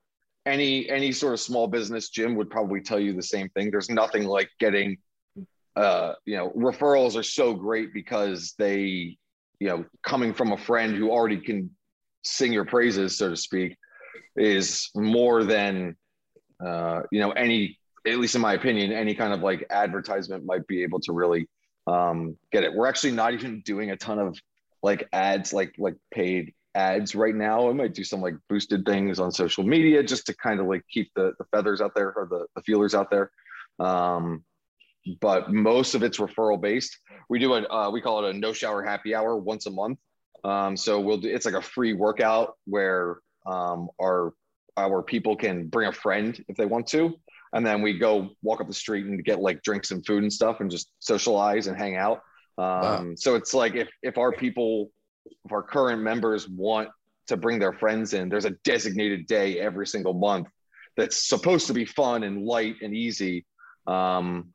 any any sort of small business gym would probably tell you the same thing. There's nothing like getting, uh, you know, referrals are so great because they, you know, coming from a friend who already can sing your praises, so to speak, is more than, uh, you know, any at least in my opinion, any kind of like advertisement might be able to really um, get it. We're actually not even doing a ton of like ads, like like paid ads right now. I might do some like boosted things on social media just to kind of like keep the, the feathers out there or the, the feelers out there. Um, but most of it's referral based. We do a uh, we call it a no shower happy hour once a month. Um, so we'll do it's like a free workout where um, our our people can bring a friend if they want to and then we go walk up the street and get like drinks and food and stuff and just socialize and hang out um, wow. so it's like if if our people if our current members want to bring their friends in there's a designated day every single month that's supposed to be fun and light and easy um,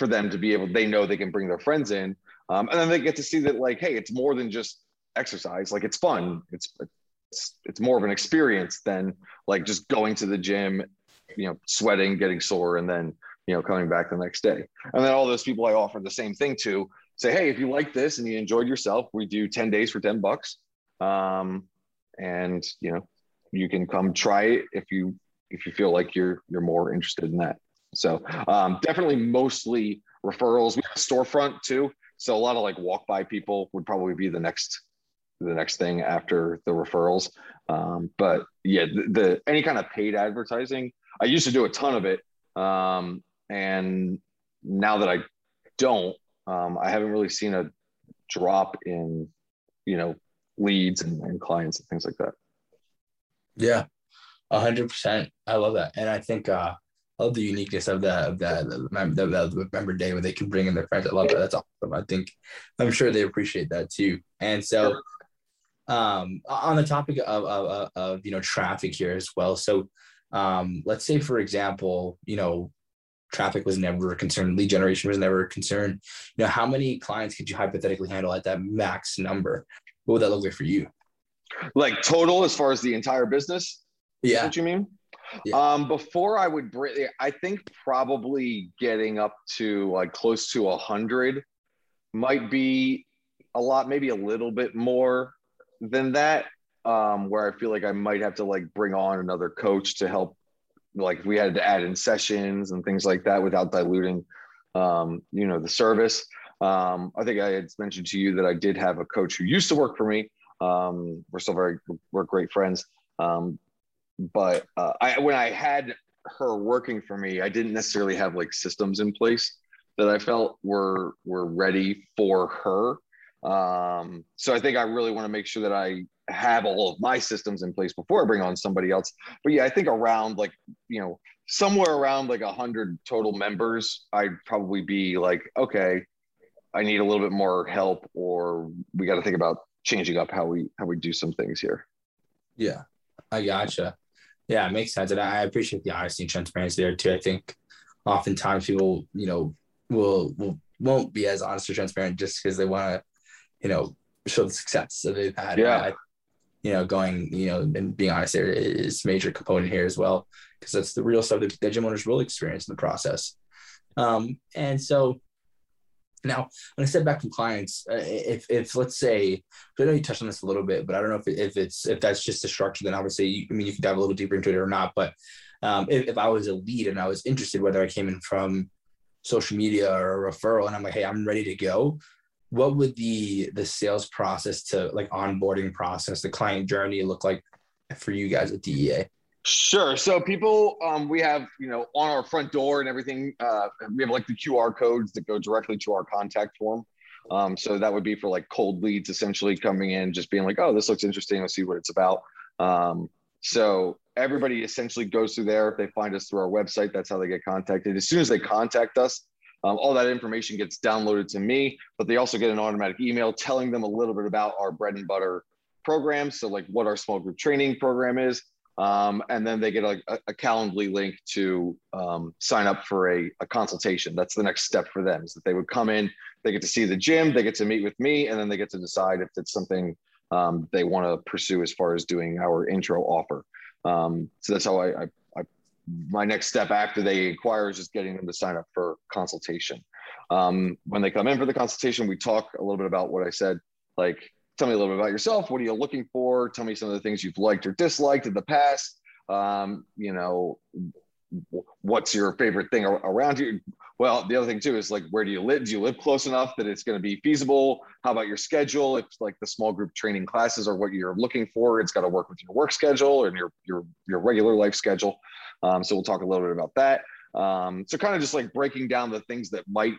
for them to be able they know they can bring their friends in um, and then they get to see that like hey it's more than just exercise like it's fun it's it's, it's more of an experience than like just going to the gym you know, sweating, getting sore, and then, you know, coming back the next day. And then all those people I offer the same thing to say, hey, if you like this and you enjoyed yourself, we do 10 days for 10 bucks. Um, and you know, you can come try it if you if you feel like you're you're more interested in that. So um, definitely mostly referrals. We have a storefront too. So a lot of like walk by people would probably be the next the next thing after the referrals. Um, but yeah, the, the, any kind of paid advertising I used to do a ton of it. Um, and now that I don't, um, I haven't really seen a drop in, you know, leads and, and clients and things like that. Yeah, a hundred percent. I love that. And I think, uh, love the uniqueness of that, of that, the, member day where they can bring in their friends. I love that. That's awesome. I think, I'm sure they appreciate that too. And so, um, on the topic of, of, of, you know, traffic here as well. So, um, let's say, for example, you know, traffic was never a concern, lead generation was never a concern. You know, how many clients could you hypothetically handle at that max number? What would that look like for you? Like total as far as the entire business? Yeah. What you mean? Yeah. Um, before I would bring, I think probably getting up to like close to a hundred might be a lot, maybe a little bit more than that um, where I feel like I might have to like bring on another coach to help, like we had to add in sessions and things like that without diluting, um, you know, the service. Um, I think I had mentioned to you that I did have a coach who used to work for me. Um, we're still very, we're great friends. Um, but uh, I, when I had her working for me, I didn't necessarily have like systems in place that I felt were were ready for her. Um, so I think I really want to make sure that I have all of my systems in place before I bring on somebody else. But yeah, I think around like, you know, somewhere around like a hundred total members, I'd probably be like, okay, I need a little bit more help or we got to think about changing up how we, how we do some things here. Yeah, I gotcha. Yeah, it makes sense. And I appreciate the honesty and transparency there too. I think oftentimes people, you know, will, will, won't be as honest or transparent just because they want to, you know, show the success that they've had. Yeah. I, you know, going, you know, and being honest, there is major component here as well, because that's the real stuff that, that gym owners will experience in the process. Um, and so now, when I step back from clients, uh, if, if let's say, I know you touched on this a little bit, but I don't know if, it, if it's if that's just a structure, then obviously, you, I mean, you can dive a little deeper into it or not. But um, if, if I was a lead and I was interested, whether I came in from social media or a referral, and I'm like, hey, I'm ready to go, what would the the sales process to like onboarding process the client journey look like for you guys at DEA? Sure. So people, um, we have you know on our front door and everything. Uh, we have like the QR codes that go directly to our contact form. Um, so that would be for like cold leads, essentially coming in, just being like, "Oh, this looks interesting. Let's see what it's about." Um, so everybody essentially goes through there. If they find us through our website, that's how they get contacted. As soon as they contact us, um, all that information gets downloaded to me, but they also get an automatic email telling them a little bit about our bread and butter program. So, like what our small group training program is. Um, and then they get a, a Calendly link to um, sign up for a, a, consultation. That's the next step for them is that they would come in, they get to see the gym, they get to meet with me, and then they get to decide if it's something um, they want to pursue as far as doing our intro offer. Um, so that's how I, I, I, my next step after they inquire is just getting them to sign up for consultation. Um, when they come in for the consultation, we talk a little bit about what I said, like tell me a little bit about yourself. What are you looking for? Tell me some of the things you've liked or disliked in the past. Um, you know, what's your favorite thing around you? Well, the other thing too is like, where do you live? Do you live close enough that it's going to be feasible? How about your schedule? If like the small group training classes are what you're looking for, it's got to work with your work schedule and your your your regular life schedule. Um, so we'll talk a little bit about that. Um, so kind of just like breaking down the things that might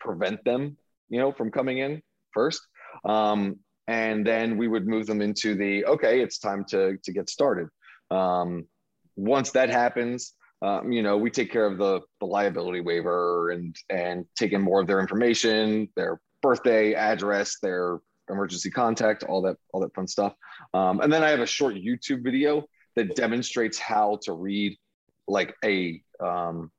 prevent them, you know, from coming in first. Um, and then we would move them into the okay, it's time to to get started. Um, once that happens, um, you know, we take care of the, the liability waiver and and taking more of their information, their birthday, address, their emergency contact, all that all that fun stuff. Um, and then I have a short YouTube video that demonstrates how to read like a um,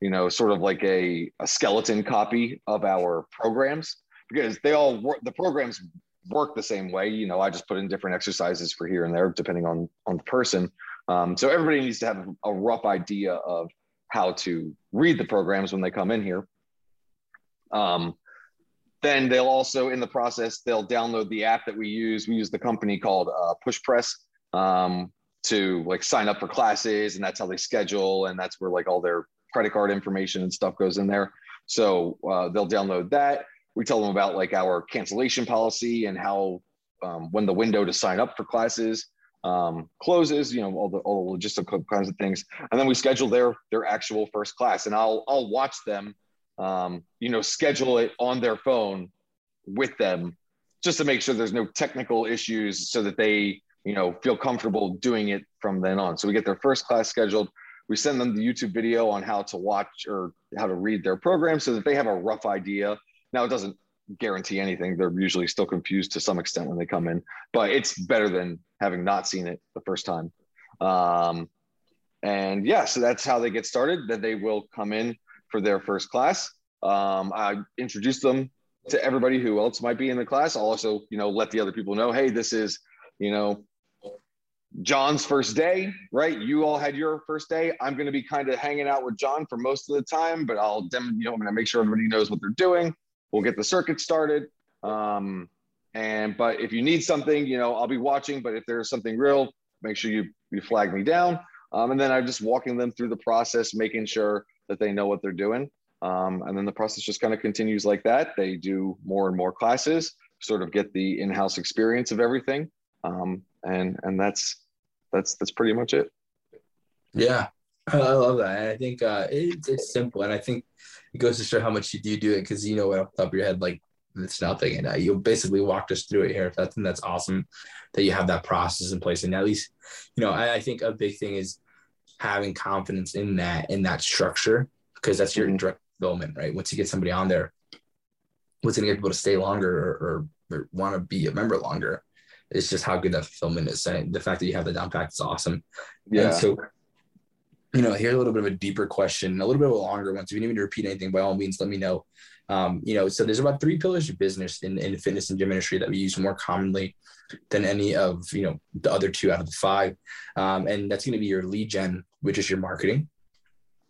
you know sort of like a, a skeleton copy of our programs because they all work the programs work the same way you know i just put in different exercises for here and there depending on on the person um, so everybody needs to have a rough idea of how to read the programs when they come in here. Um, then they'll also, in the process, they'll download the app that we use. We use the company called uh, Push Press um, to like sign up for classes, and that's how they schedule, and that's where like all their credit card information and stuff goes in there. So uh, they'll download that. We tell them about like our cancellation policy and how um, when the window to sign up for classes um, closes, you know, all the all the logistical kinds of things, and then we schedule their their actual first class, and I'll I'll watch them, um, you know, schedule it on their phone with them, just to make sure there's no technical issues, so that they you know feel comfortable doing it from then on. So we get their first class scheduled. We send them the YouTube video on how to watch or how to read their program, so that they have a rough idea. Now it doesn't guarantee anything. They're usually still confused to some extent when they come in, but it's better than having not seen it the first time. Um, and yeah, so that's how they get started. Then they will come in for their first class. Um, I introduce them to everybody who else might be in the class. I'll also, you know, let the other people know, hey, this is, you know, John's first day, right? You all had your first day. I'm going to be kind of hanging out with John for most of the time, but I'll, dem- you know, I'm going to make sure everybody knows what they're doing. We'll get the circuit started. Um, and but if you need something, you know, I'll be watching. But if there's something real, make sure you you flag me down. Um, and then I'm just walking them through the process, making sure that they know what they're doing. Um, and then the process just kind of continues like that. They do more and more classes, sort of get the in-house experience of everything. Um, and and that's that's that's pretty much it. Yeah, I love that. And I think uh, it, it's simple, and I think it goes to show how much you do do it because you know off the top of your head, like it's nothing. And uh, you basically walked us through it here. That's and that's awesome that you have that process in place. And at least, you know, I, I think a big thing is having confidence in that in that structure because that's your mm-hmm. direct development, right? Once you get somebody on there, what's going to get people to stay longer or, or, or want to be a member longer. It's just how good that fulfillment is. And the fact that you have the down pack is awesome. Yeah. And so, you know, here's a little bit of a deeper question, a little bit of a longer one. So if you need me to repeat anything, by all means, let me know. Um, you know, so there's about three pillars of business in, in fitness and gym industry that we use more commonly than any of, you know, the other two out of the five. Um, and that's going to be your lead gen, which is your marketing,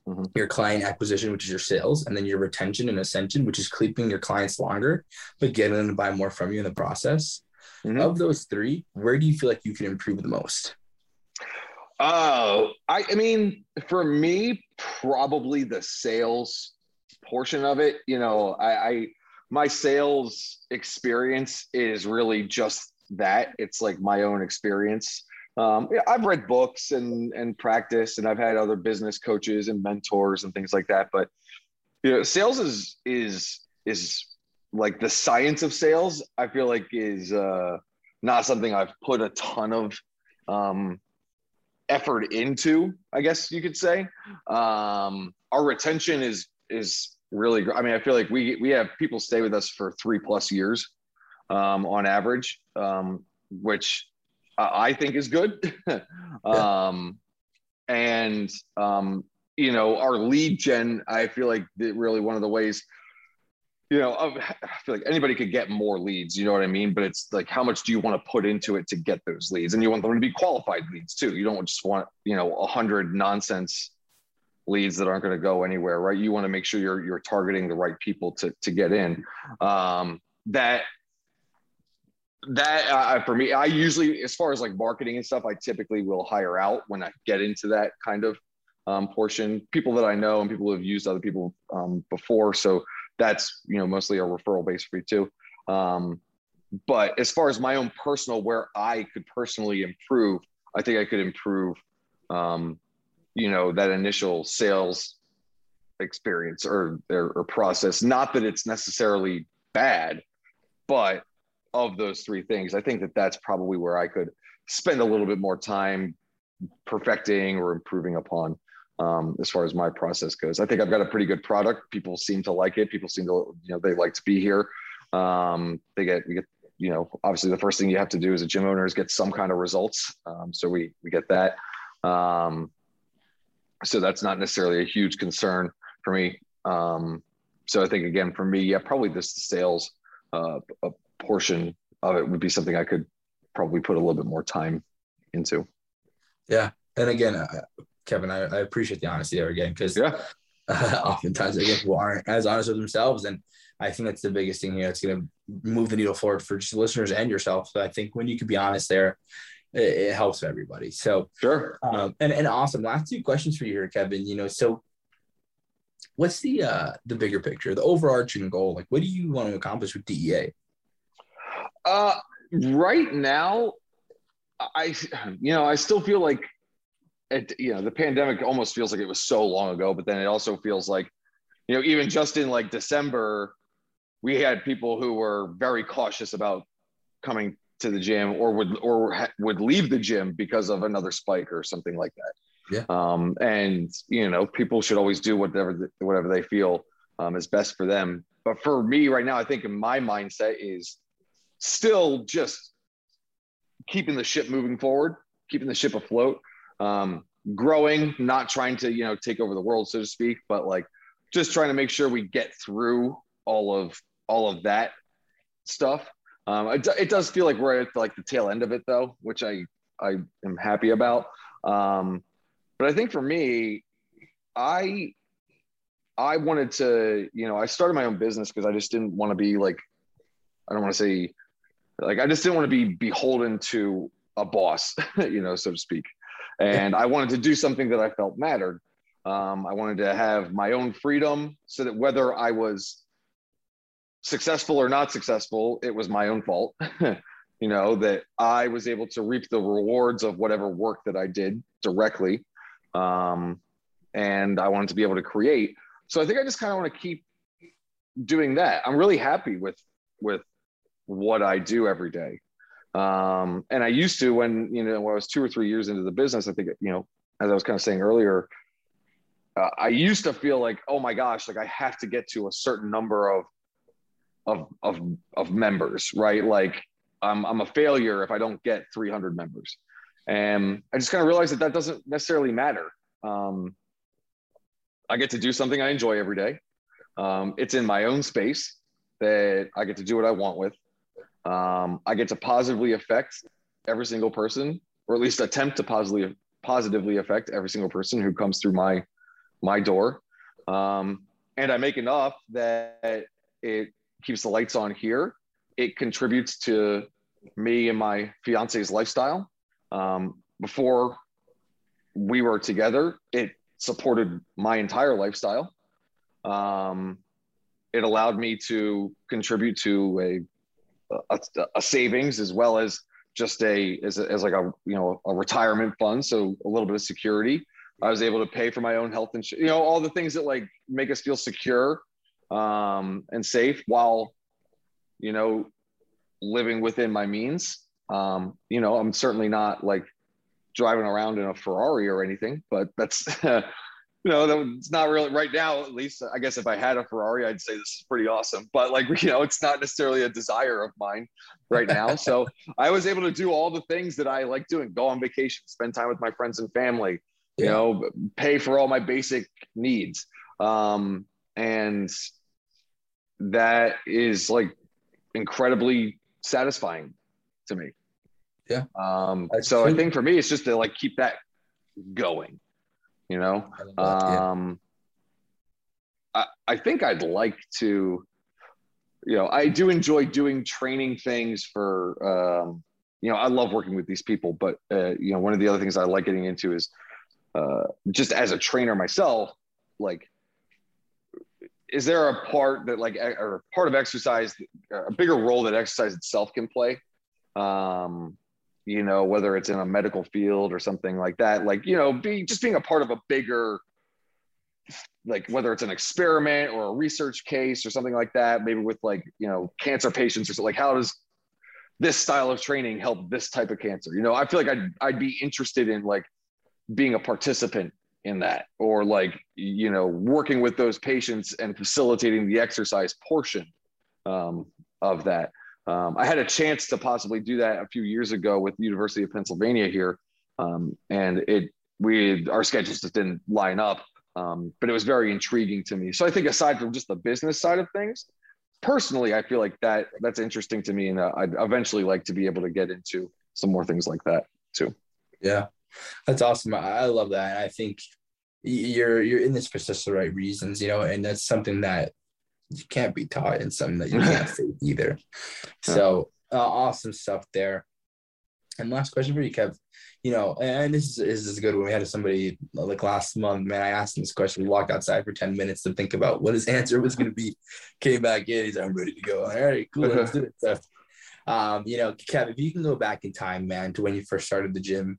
mm-hmm. your client acquisition, which is your sales, and then your retention and ascension, which is keeping your clients longer, but getting them to buy more from you in the process. Mm-hmm. Of those three, where do you feel like you can improve the most? Oh, I, I mean, for me, probably the sales portion of it. You know, I, I my sales experience is really just that. It's like my own experience um, yeah, I've read books and and practice, and I've had other business coaches and mentors and things like that. But you know, sales is is is like the science of sales. I feel like is uh, not something I've put a ton of um, effort into. I guess you could say. Um, our retention is is really. I mean, I feel like we we have people stay with us for three plus years um, on average, um, which I think is good. um, and um, you know, our lead gen, I feel like really one of the ways, you know, I feel like anybody could get more leads. You know what I mean? But it's like, how much do you want to put into it to get those leads? And you want them to be qualified leads too. You don't just want you know a hundred nonsense leads that aren't going to go anywhere, right? You want to make sure you're you're targeting the right people to to get in. Um, that that uh, for me, I usually, as far as like marketing and stuff, I typically will hire out when I get into that kind of um, portion. People that I know and people who have used other people um, before, so that's you know mostly a referral base for me too. Um, but as far as my own personal, where I could personally improve, I think I could improve, um, you know, that initial sales experience or, or, or process. Not that it's necessarily bad, but of those three things, I think that that's probably where I could spend a little bit more time perfecting or improving upon um, as far as my process goes. I think I've got a pretty good product. People seem to like it. People seem to, you know, they like to be here. Um, they get, we get, you know, obviously the first thing you have to do as a gym owner is get some kind of results. Um, so we, we get that. Um, so that's not necessarily a huge concern for me. Um, so I think again, for me, yeah, probably this sales uh, portion of it would be something I could probably put a little bit more time into. Yeah. And again, Kevin, I, I, appreciate the honesty there again, because yeah. Uh, oftentimes again, people aren't as honest with themselves. And I think that's the biggest thing here. It's going to move the needle forward for just listeners and yourself. So I think when you can be honest there, it, it helps everybody. So sure. Um, and, and awesome. Last two questions for you here, Kevin, you know, so what's the, uh, the bigger picture, the overarching goal? Like, what do you want to accomplish with DEA? Uh, right now, I, you know, I still feel like, it, you know, the pandemic almost feels like it was so long ago, but then it also feels like, you know, even just in like December, we had people who were very cautious about coming to the gym or would or ha- would leave the gym because of another spike or something like that. Yeah. Um, and you know, people should always do whatever whatever they feel um, is best for them. But for me right now, I think my mindset is still just keeping the ship moving forward, keeping the ship afloat, um, growing, not trying to, you know, take over the world, so to speak, but like just trying to make sure we get through all of all of that stuff. Um, it, it does feel like we're at like the tail end of it though, which I I am happy about. Um, but I think for me, I I wanted to, you know, I started my own business because I just didn't want to be like, I don't want to say like I just didn't want to be beholden to a boss, you know, so to speak. And I wanted to do something that I felt mattered. Um, I wanted to have my own freedom so that whether I was successful or not successful, it was my own fault. you know, that I was able to reap the rewards of whatever work that I did directly. Um, and I wanted to be able to create. So I think I just kind of want to keep doing that. I'm really happy with with what I do every day. Um, and I used to when you know when I was two or three years into the business, I think you know as I was kind of saying earlier, uh, I used to feel like oh my gosh, like I have to get to a certain number of of of of members, right? Like I'm I'm a failure if I don't get 300 members, and I just kind of realized that that doesn't necessarily matter. Um, I get to do something I enjoy every day. Um, it's in my own space that I get to do what I want with. Um, I get to positively affect every single person, or at least attempt to positively positively affect every single person who comes through my my door. Um, and I make enough that it keeps the lights on here. It contributes to me and my fiance's lifestyle. Um, before we were together, it supported my entire lifestyle. Um, it allowed me to contribute to a a, savings as well as just a as, a as like a you know a retirement fund, so a little bit of security. I was able to pay for my own health insurance, you know, all the things that like make us feel secure um, and safe while, you know, living within my means. Um, you know, I'm certainly not like driving around in a Ferrari or anything, but that's, you know, it's not really right now, at least. I guess if I had a Ferrari, I'd say this is pretty awesome, but like, you know, it's not necessarily a desire of mine right now. so I was able to do all the things that I like doing go on vacation, spend time with my friends and family, you know, pay for all my basic needs. Um, and that is like incredibly satisfying to me. Yeah. Um, so I think for me, it's just to like keep that going, you know? Um. I, I think I'd like to, you know, I do enjoy doing training things for, um, you know, I love working with these people, but, uh, you know, one of the other things I like getting into is uh, just as a trainer myself, like, is there a part that like, or part of exercise, a bigger role that exercise itself can play? Um, you know, whether it's in a medical field or something like that, like, you know, be just being a part of a bigger, like whether it's an experiment or a research case or something like that, maybe with like, you know, cancer patients or something like how does this style of training help this type of cancer? You know, I feel like I'd, I'd be interested in like being a participant in that or like you know working with those patients and facilitating the exercise portion um, of that um, i had a chance to possibly do that a few years ago with the university of pennsylvania here. Um, and it we our schedules just didn't line up. Um, but it was very intriguing to me. So i think aside from just the business side of things personally i feel like that that's interesting to me and uh, i'd eventually like to be able to get into some more things like that too. Yeah. That's awesome. I, love that. I think you're you're in this for just the right reasons, you know, and that's something that you can't be taught in something that you can't see either. So uh, awesome stuff there. And last question for you, Kev. You know, and this is, this is good. When we had somebody like last month, man, I asked him this question. We walked outside for 10 minutes to think about what his answer was going to be. Came back in. He's like, I'm ready to go. All right, cool. Let's do it. So, um, you know, Kev, if you can go back in time, man, to when you first started the gym,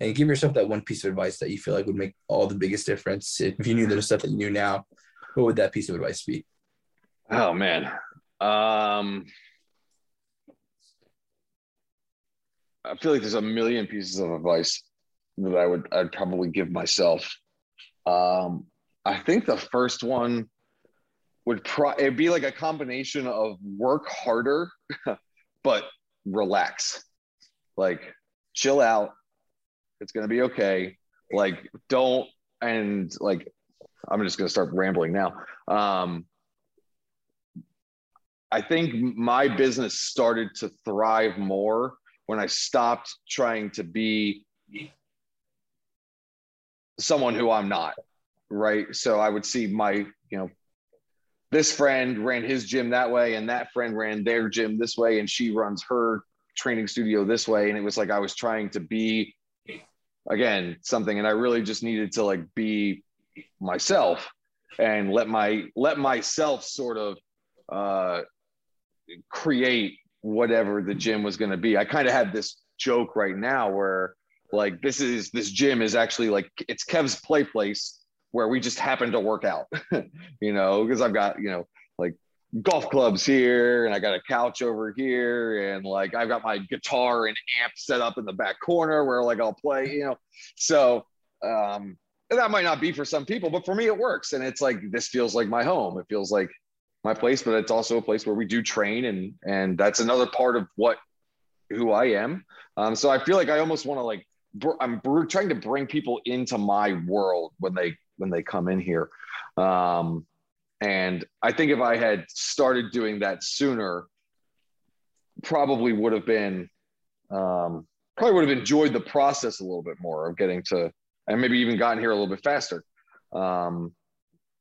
and give yourself that one piece of advice that you feel like would make all the biggest difference. If you knew the stuff that you knew now, what would that piece of advice be? Oh man. Um, I feel like there's a million pieces of advice that I would I'd probably give myself. Um, I think the first one would pro it'd be like a combination of work harder, but relax. Like chill out, it's going to be okay. Like, don't, and like, I'm just going to start rambling now. Um, I think my business started to thrive more when I stopped trying to be someone who I'm not. Right. So I would see my, you know, this friend ran his gym that way, and that friend ran their gym this way, and she runs her training studio this way. And it was like I was trying to be again something and i really just needed to like be myself and let my let myself sort of uh create whatever the gym was going to be i kind of had this joke right now where like this is this gym is actually like it's kev's play place where we just happen to work out you know because i've got you know like golf clubs here and I got a couch over here and like I've got my guitar and amp set up in the back corner where like I'll play, you know. So um that might not be for some people, but for me it works. And it's like this feels like my home. It feels like my place, but it's also a place where we do train and and that's another part of what who I am. Um so I feel like I almost want to like br- I'm br- trying to bring people into my world when they when they come in here. Um and I think if I had started doing that sooner, probably would have been, um, probably would have enjoyed the process a little bit more of getting to, and maybe even gotten here a little bit faster. Um,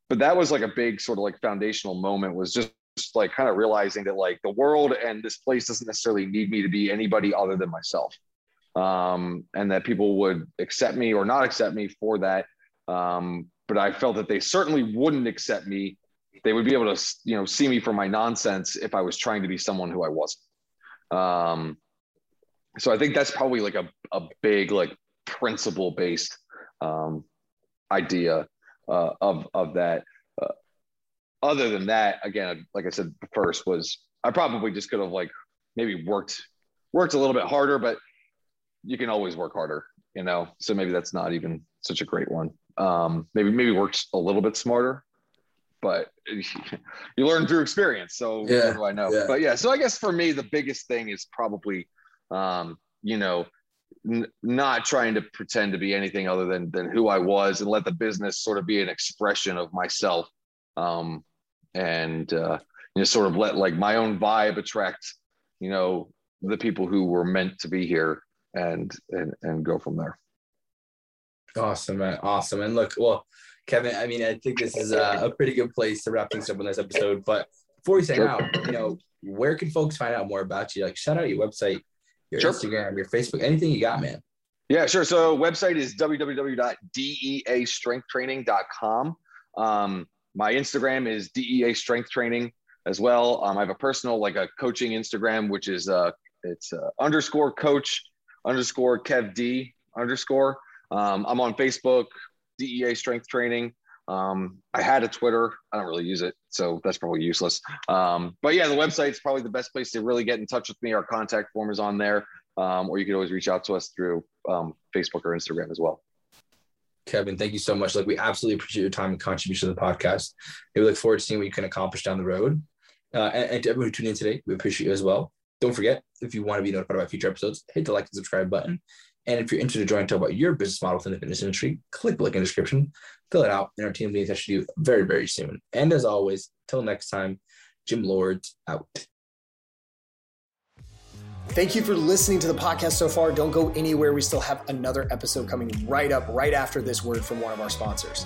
but that was like a big sort of like foundational moment was just, just like kind of realizing that like the world and this place doesn't necessarily need me to be anybody other than myself. Um, and that people would accept me or not accept me for that. Um, but I felt that they certainly wouldn't accept me they would be able to you know see me for my nonsense if I was trying to be someone who I wasn't. Um, so I think that's probably like a, a big like principle based um, idea uh, of of that. Uh, other than that, again, like I said first, was I probably just could have like maybe worked worked a little bit harder, but you can always work harder, you know. So maybe that's not even such a great one. Um, maybe maybe worked a little bit smarter, but you learn through experience. So yeah, do I know? Yeah. But yeah, so I guess for me, the biggest thing is probably, um, you know, n- not trying to pretend to be anything other than than who I was, and let the business sort of be an expression of myself, um, and uh, you know, sort of let like my own vibe attract, you know, the people who were meant to be here, and and and go from there. Awesome, man. Awesome. And look, well, Kevin, I mean, I think this is a, a pretty good place to wrap things up on this episode. But before we sign out, you know, where can folks find out more about you? Like, shout out your website, your sure. Instagram, your Facebook, anything you got, man. Yeah, sure. So website is www.deastrengthtraining.com. Um, my Instagram is DEA Strength Training as well. Um, I have a personal, like a coaching Instagram, which is uh, it's uh, underscore coach underscore Kev D underscore. Um, I'm on Facebook, DEA strength training. Um, I had a Twitter. I don't really use it, so that's probably useless. Um, but yeah, the website's probably the best place to really get in touch with me. Our contact form is on there, um, or you could always reach out to us through um, Facebook or Instagram as well. Kevin, thank you so much. Like we absolutely appreciate your time and contribution to the podcast. And we look forward to seeing what you can accomplish down the road. Uh, and, and to everyone who tuned in today, we appreciate you as well. Don't forget, if you want to be notified about future episodes, hit the like and subscribe button. And if you're interested in joining to talk about your business model within the fitness industry, click the link in the description, fill it out, and our team will be in touch with you very, very soon. And as always, till next time, Gym Lords out. Thank you for listening to the podcast so far. Don't go anywhere. We still have another episode coming right up, right after this word from one of our sponsors.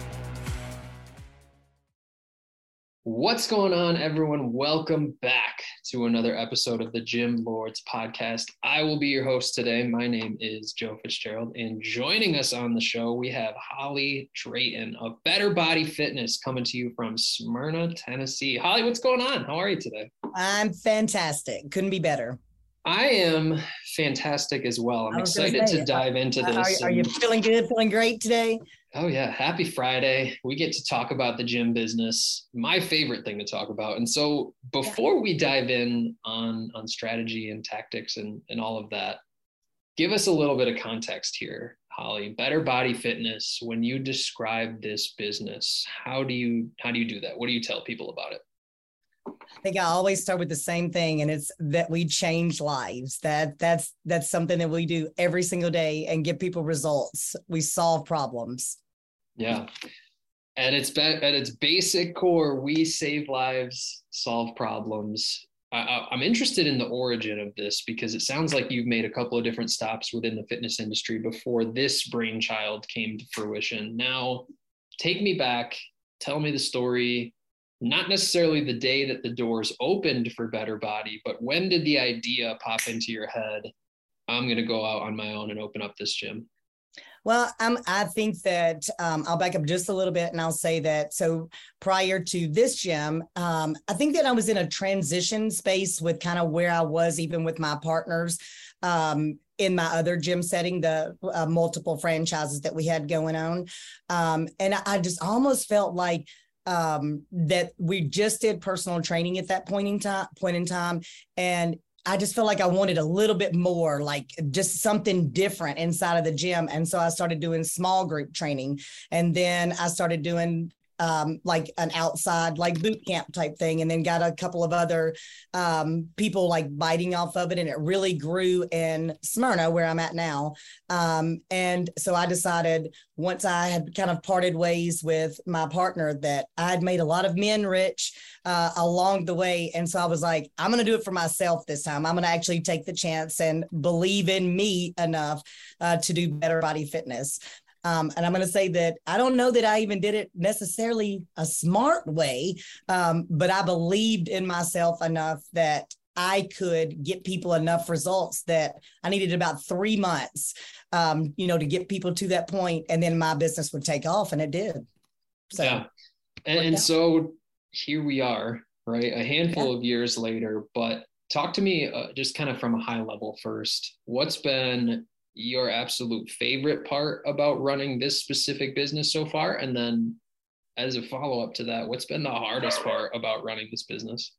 What's going on, everyone? Welcome back to another episode of the Gym Lords podcast. I will be your host today. My name is Joe Fitzgerald, and joining us on the show, we have Holly Drayton of Better Body Fitness coming to you from Smyrna, Tennessee. Holly, what's going on? How are you today? I'm fantastic. Couldn't be better. I am fantastic as well. I'm excited to dive into this. Are, are you feeling good? Feeling great today? Oh, yeah. Happy Friday. We get to talk about the gym business, my favorite thing to talk about. And so before we dive in on, on strategy and tactics and, and all of that, give us a little bit of context here, Holly. Better body fitness. When you describe this business, how do you how do you do that? What do you tell people about it? I think I always start with the same thing, and it's that we change lives. That that's that's something that we do every single day and give people results. We solve problems. Yeah. At its be- at its basic core, we save lives, solve problems. I, I'm interested in the origin of this because it sounds like you've made a couple of different stops within the fitness industry before this brainchild came to fruition. Now, take me back. Tell me the story. Not necessarily the day that the doors opened for Better Body, but when did the idea pop into your head? I'm going to go out on my own and open up this gym. Well, um, I think that um, I'll back up just a little bit and I'll say that. So prior to this gym, um, I think that I was in a transition space with kind of where I was, even with my partners um, in my other gym setting, the uh, multiple franchises that we had going on. Um, and I, I just almost felt like um, that we just did personal training at that point in time point in time and I just felt like I wanted a little bit more, like just something different inside of the gym. And so I started doing small group training. And then I started doing um, like an outside like boot camp type thing and then got a couple of other um, people like biting off of it and it really grew in smyrna where i'm at now. Um, and so i decided once i had kind of parted ways with my partner that i had made a lot of men rich uh, along the way and so i was like i'm going to do it for myself this time. I'm going to actually take the chance and believe in me enough uh, to do better body fitness um, and I'm going to say that I don't know that I even did it necessarily a smart way, um, but I believed in myself enough that I could get people enough results that I needed about three months, um, you know, to get people to that point, and then my business would take off, and it did. So, yeah, and, and so here we are, right? A handful yeah. of years later, but talk to me uh, just kind of from a high level first. What's been your absolute favorite part about running this specific business so far? And then, as a follow up to that, what's been the hardest part about running this business?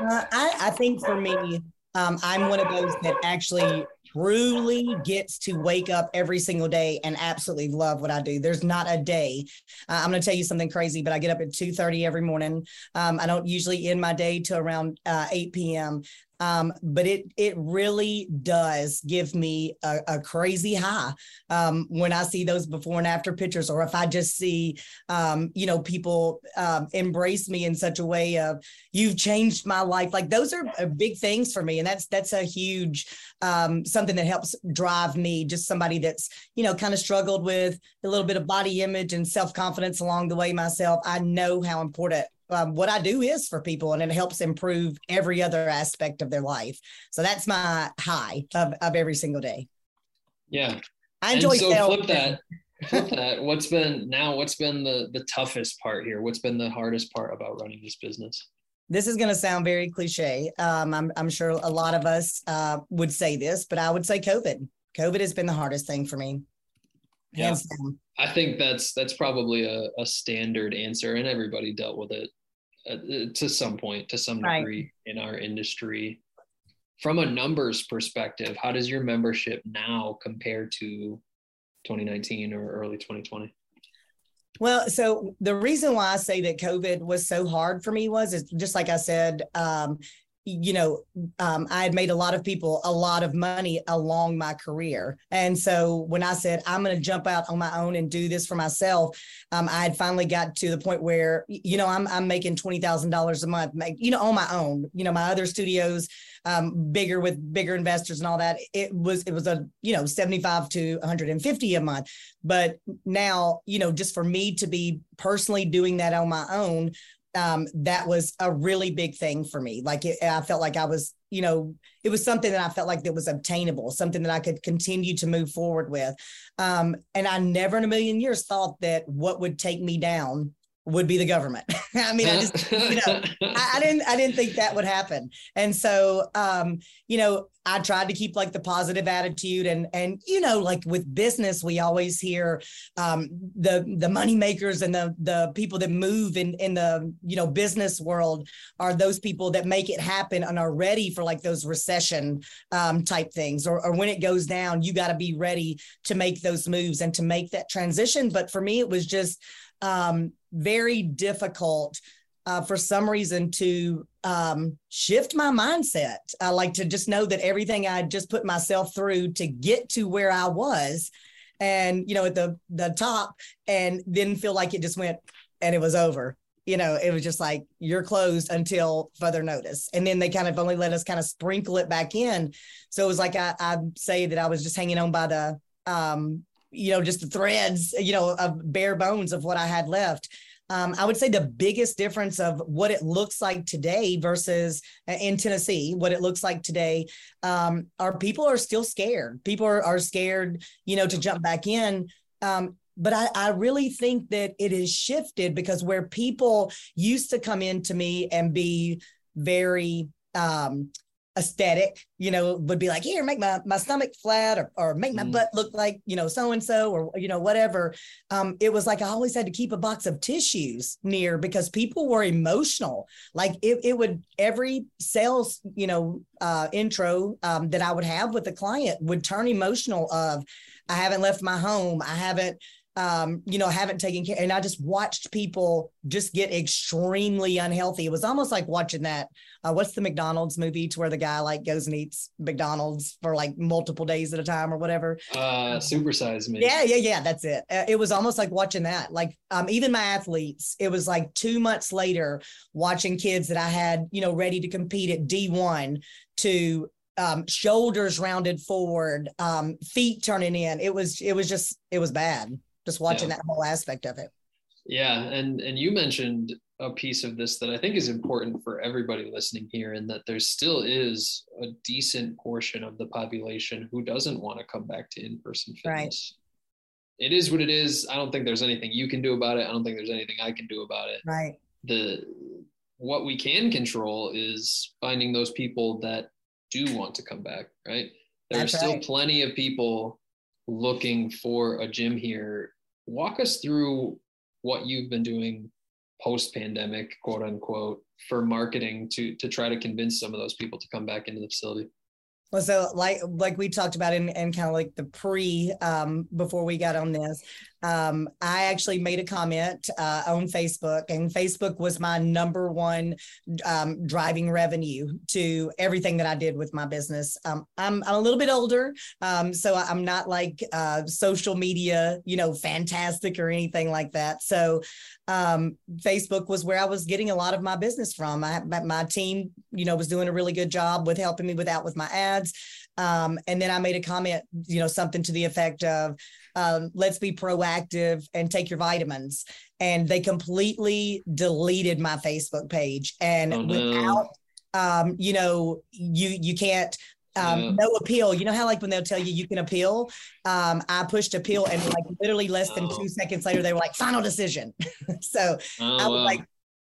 Uh, I, I think for me, um, I'm one of those that actually truly gets to wake up every single day and absolutely love what I do. There's not a day. Uh, I'm going to tell you something crazy, but I get up at 2:30 every morning. Um, I don't usually end my day to around uh, 8 p.m. Um, but it it really does give me a, a crazy high um, when I see those before and after pictures, or if I just see, um, you know, people um, embrace me in such a way of you've changed my life. Like those are uh, big things for me, and that's that's a huge um, something that helps drive me. Just somebody that's you know kind of struggled with a little bit of body image and self confidence along the way myself. I know how important um, what I do is for people and it helps improve every other aspect of their life. So that's my high of, of every single day. Yeah. I enjoy and so flip that. Flip that. What's been now what's been the the toughest part here? What's been the hardest part about running this business? This is going to sound very cliche. Um, I'm, I'm sure a lot of us uh, would say this, but I would say COVID. COVID has been the hardest thing for me. Yeah. I think that's that's probably a, a standard answer, and everybody dealt with it uh, to some point, to some degree right. in our industry. From a numbers perspective, how does your membership now compare to 2019 or early 2020? Well, so the reason why I say that COVID was so hard for me was is just like I said, um, you know, um, I had made a lot of people a lot of money along my career. And so when I said, I'm going to jump out on my own and do this for myself, um, I had finally got to the point where, you know, I'm, I'm making $20,000 a month, make, you know, on my own, you know, my other studios, um, bigger with bigger investors and all that. It was, it was a, you know, 75 to 150 a month. But now, you know, just for me to be personally doing that on my own um, that was a really big thing for me. Like it, I felt like I was, you know, it was something that I felt like that was obtainable, something that I could continue to move forward with. Um, and I never in a million years thought that what would take me down would be the government. I mean, I just, you know, I, I, didn't, I didn't think that would happen. And so, um, you know, I tried to keep like the positive attitude and, and, you know, like with business, we always hear, um, the, the money makers and the, the people that move in, in the, you know, business world are those people that make it happen and are ready for like those recession, um, type things, or, or when it goes down, you got to be ready to make those moves and to make that transition. But for me, it was just, um, very difficult uh, for some reason to um, shift my mindset. I like to just know that everything I just put myself through to get to where I was, and you know, at the the top, and then feel like it just went and it was over. You know, it was just like you're closed until further notice, and then they kind of only let us kind of sprinkle it back in. So it was like I, I say that I was just hanging on by the um, you know, just the threads, you know, of bare bones of what I had left. Um, I would say the biggest difference of what it looks like today versus uh, in Tennessee, what it looks like today, um, are people are still scared. People are, are scared, you know, to jump back in. Um, but I, I really think that it has shifted because where people used to come in to me and be very um, aesthetic, you know, would be like, here, make my, my stomach flat or, or make my mm. butt look like, you know, so and so or, you know, whatever. Um, it was like I always had to keep a box of tissues near because people were emotional. Like it, it would, every sales, you know, uh, intro um, that I would have with the client would turn emotional of, I haven't left my home. I haven't, um, you know, haven't taken care. And I just watched people just get extremely unhealthy. It was almost like watching that. Uh, what's the McDonald's movie to where the guy like goes and eats McDonald's for like multiple days at a time or whatever? Uh, supersize me. Yeah, yeah, yeah. That's it. Uh, it was almost like watching that. Like, um, even my athletes, it was like two months later watching kids that I had, you know, ready to compete at D1 to um, shoulders rounded forward, um, feet turning in. It was, it was just, it was bad just watching yeah. that whole aspect of it. Yeah, and and you mentioned a piece of this that I think is important for everybody listening here, and that there still is a decent portion of the population who doesn't want to come back to in-person fitness. Right. It is what it is. I don't think there's anything you can do about it. I don't think there's anything I can do about it. Right. The what we can control is finding those people that do want to come back. Right. There That's are still right. plenty of people looking for a gym here, walk us through what you've been doing post pandemic, quote unquote, for marketing to to try to convince some of those people to come back into the facility. Well, so like like we talked about in, in kind of like the pre um, before we got on this, um, I actually made a comment uh, on Facebook, and Facebook was my number one um, driving revenue to everything that I did with my business. Um, I'm, I'm a little bit older, um, so I'm not like uh, social media, you know, fantastic or anything like that. So um, Facebook was where I was getting a lot of my business from. I, my team, you know, was doing a really good job with helping me with that with my ads. Um, and then I made a comment, you know, something to the effect of, um, let's be proactive and take your vitamins. And they completely deleted my Facebook page. And oh, no. without, um, you know, you you can't um, yeah. no appeal. You know how like when they'll tell you you can appeal. Um, I pushed appeal and like literally less than oh. two seconds later they were like final decision. so oh, I was wow. like,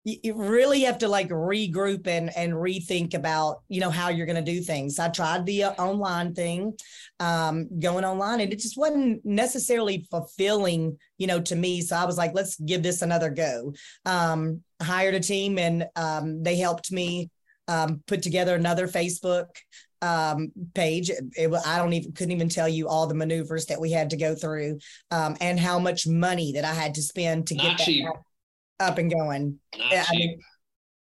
you really have to like regroup and and rethink about you know how you're going to do things i tried the uh, online thing um, going online and it just wasn't necessarily fulfilling you know to me so i was like let's give this another go um, hired a team and um, they helped me um, put together another facebook um, page. It, it, I don't even couldn't even tell you all the maneuvers that we had to go through, um, and how much money that I had to spend to Not get cheap. that up and going. I mean,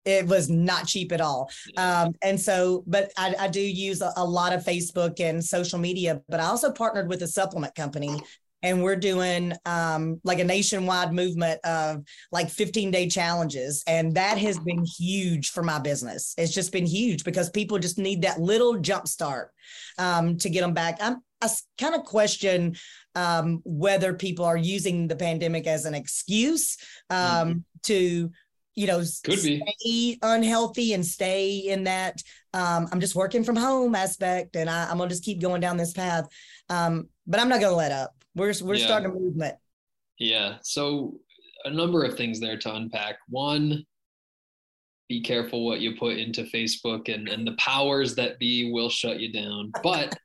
it was not cheap at all. Um, and so, but I, I do use a, a, lot of Facebook and social media, but I also partnered with a supplement company and we're doing um, like a nationwide movement of like 15 day challenges. And that has been huge for my business. It's just been huge because people just need that little jump start um, to get them back. I'm, I kind of question um, whether people are using the pandemic as an excuse um, mm-hmm. to, you know, Could stay be. unhealthy and stay in that um, I'm just working from home aspect, and I, am gonna just keep going down this path. Um, but I'm not gonna let up. We're we're yeah. starting a movement. Yeah. So a number of things there to unpack. One, be careful what you put into Facebook, and and the powers that be will shut you down. But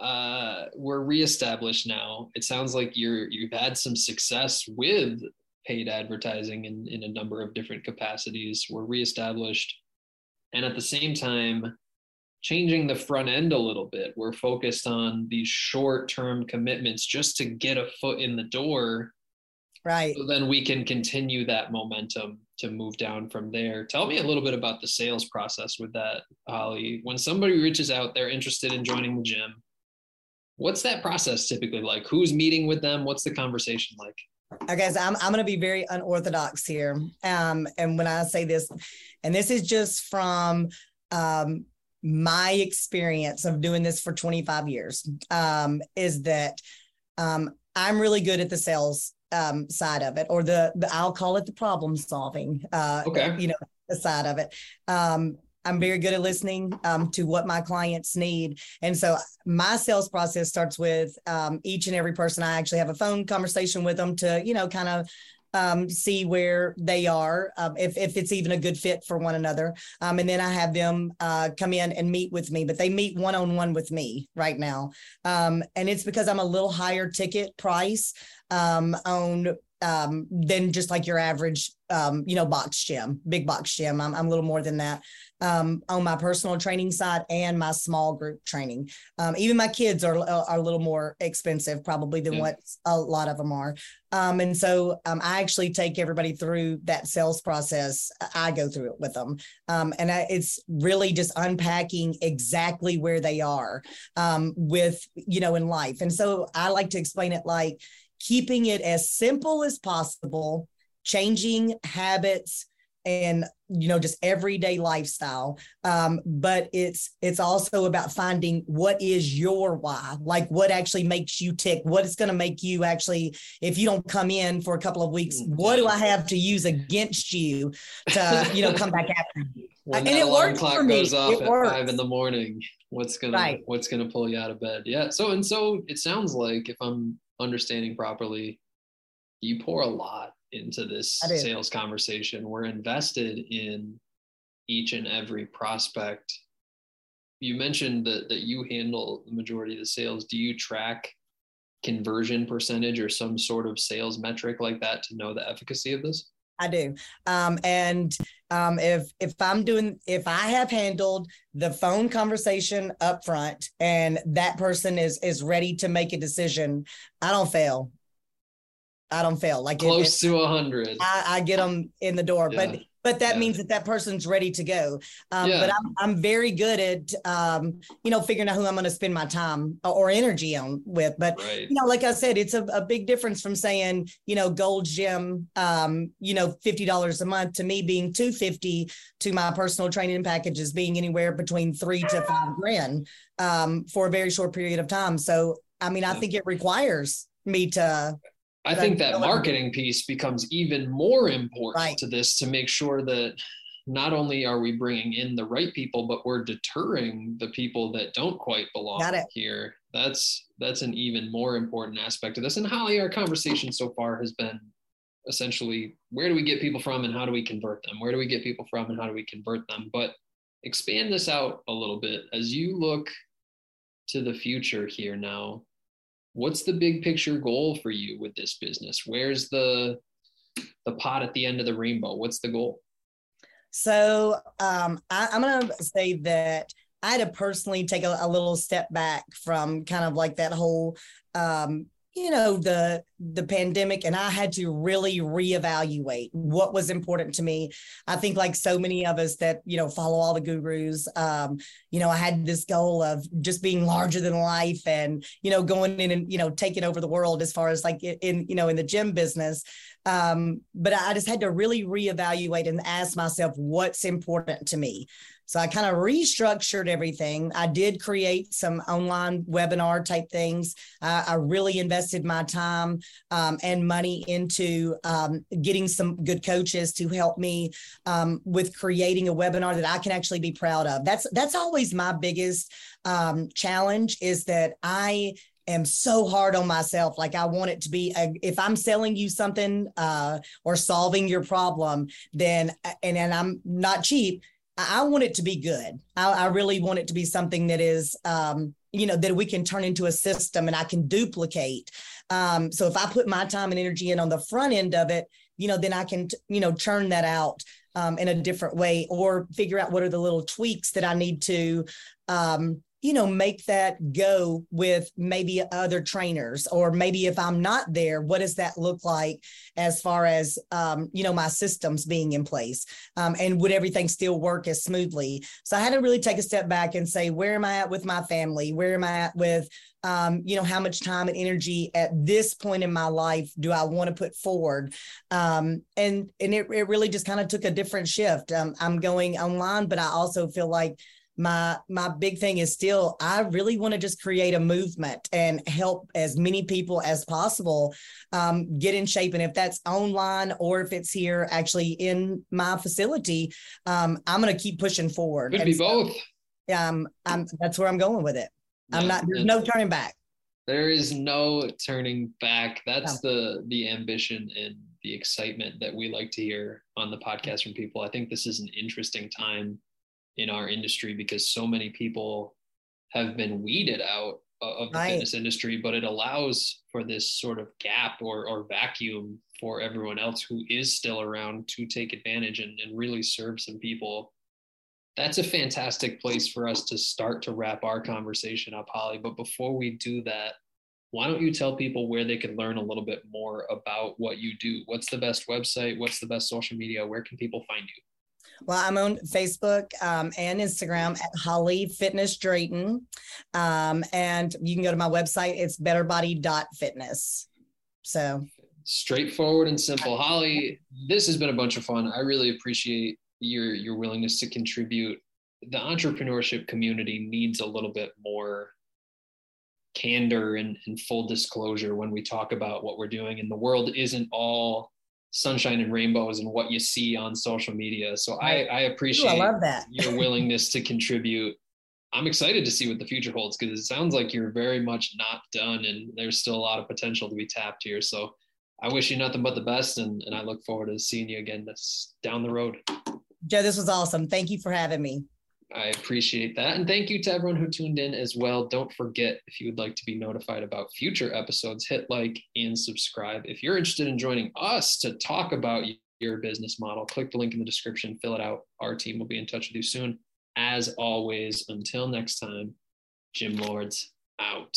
uh, we're reestablished now. It sounds like you're you've had some success with paid advertising in, in a number of different capacities. We're reestablished. And at the same time, changing the front end a little bit. We're focused on these short term commitments just to get a foot in the door. Right. So then we can continue that momentum to move down from there. Tell me a little bit about the sales process with that, Holly. When somebody reaches out, they're interested in joining the gym What's that process typically like? Who's meeting with them? What's the conversation like? Okay, so I'm, I'm going to be very unorthodox here. Um, and when I say this, and this is just from um, my experience of doing this for 25 years, um, is that um, I'm really good at the sales um, side of it, or the, the I'll call it the problem solving. Uh, okay. You know, the side of it. Um, I'm very good at listening um, to what my clients need. And so my sales process starts with um, each and every person. I actually have a phone conversation with them to, you know, kind of um, see where they are, um, if, if it's even a good fit for one another. Um, and then I have them uh, come in and meet with me, but they meet one on one with me right now. Um, and it's because I'm a little higher ticket price um, on um, than just like your average, um, you know, box gym, big box gym. I'm, I'm a little more than that um, on my personal training side and my small group training. Um, even my kids are, are a little more expensive probably than yeah. what a lot of them are. Um, and so um, I actually take everybody through that sales process. I go through it with them. Um, and I, it's really just unpacking exactly where they are um, with, you know, in life. And so I like to explain it like, keeping it as simple as possible, changing habits and you know just everyday lifestyle um, but it's it's also about finding what is your why like what actually makes you tick what is going to make you actually if you don't come in for a couple of weeks mm, what do i have to use against you to you know come back after you and it works clock for me. goes off it at works. five in the morning what's gonna right. what's gonna pull you out of bed yeah so and so it sounds like if i'm understanding properly, you pour a lot into this sales conversation. We're invested in each and every prospect. You mentioned that that you handle the majority of the sales. Do you track conversion percentage or some sort of sales metric like that to know the efficacy of this? I do. Um, and um, if if I'm doing if I have handled the phone conversation up front and that person is is ready to make a decision, I don't fail. I don't fail. Like close it, to a hundred. I, I, get them in the door, yeah. but but that yeah. means that that person's ready to go. Um, yeah. But I'm, I'm very good at, um, you know, figuring out who I'm going to spend my time or energy on with. But, right. you know, like I said, it's a, a, big difference from saying, you know, Gold Gym, um, you know, $50 a month to me being 250 to my personal training packages being anywhere between three to five grand um, for a very short period of time. So, I mean, I think it requires me to I think that marketing piece becomes even more important right. to this to make sure that not only are we bringing in the right people, but we're deterring the people that don't quite belong here. That's that's an even more important aspect of this. And Holly, our conversation so far has been essentially where do we get people from and how do we convert them? Where do we get people from and how do we convert them? But expand this out a little bit as you look to the future here now what's the big picture goal for you with this business? Where's the the pot at the end of the rainbow? What's the goal? So um, I, am going to say that I had to personally take a, a, little step back from kind of like that whole um, you know the the pandemic and i had to really reevaluate what was important to me. I think like so many of us that you know follow all the gurus um you know i had this goal of just being larger than life and you know going in and you know taking over the world as far as like in you know in the gym business. Um but i just had to really reevaluate and ask myself what's important to me so I kind of restructured everything. I did create some online webinar type things. Uh, I really invested my time um, and money into um, getting some good coaches to help me um, with creating a webinar that I can actually be proud of. That's that's always my biggest um, challenge is that I am so hard on myself. Like I want it to be, a, if I'm selling you something uh, or solving your problem, then and and I'm not cheap I want it to be good. I, I really want it to be something that is, um, you know, that we can turn into a system and I can duplicate. Um, so if I put my time and energy in on the front end of it, you know, then I can, you know, churn that out um, in a different way or figure out what are the little tweaks that I need to, um, you know, make that go with maybe other trainers, or maybe if I'm not there, what does that look like as far as, um, you know, my systems being in place? Um, and would everything still work as smoothly? So I had to really take a step back and say, where am I at with my family? Where am I at with, um, you know, how much time and energy at this point in my life do I want to put forward? Um, and and it, it really just kind of took a different shift. Um, I'm going online, but I also feel like my my big thing is still i really want to just create a movement and help as many people as possible um, get in shape. And if that's online or if it's here actually in my facility um, i'm going to keep pushing forward. Could be so, both. um, I'm, that's where i'm going with it. I'm not there's no turning back. There is no turning back. That's the the ambition and the excitement that we like to hear on the podcast from people. I think this is an interesting time in our industry because so many people have been weeded out of the right. fitness industry, but it allows for this sort of gap or, or vacuum for everyone else who is still around to take advantage and, and really serve some people. That's a fantastic place for us to start to wrap our conversation up, Holly. But before we do that, why don't you tell people where they can learn a little bit more about what you do? What's the best website? What's the best social media? Where can people find you? Well, I'm on Facebook um, and Instagram at Holly Fitness Drayton. Um, and you can go to my website, it's betterbody.fitness. So straightforward and simple. Holly, this has been a bunch of fun. I really appreciate your your willingness to contribute. The entrepreneurship community needs a little bit more candor and, and full disclosure when we talk about what we're doing. And the world isn't all sunshine and rainbows and what you see on social media. So I, I appreciate Ooh, I love that. your willingness to contribute. I'm excited to see what the future holds because it sounds like you're very much not done and there's still a lot of potential to be tapped here. So I wish you nothing but the best and, and I look forward to seeing you again this down the road. Joe, this was awesome. Thank you for having me. I appreciate that. And thank you to everyone who tuned in as well. Don't forget, if you would like to be notified about future episodes, hit like and subscribe. If you're interested in joining us to talk about your business model, click the link in the description, fill it out. Our team will be in touch with you soon. As always, until next time, Gym Lords out.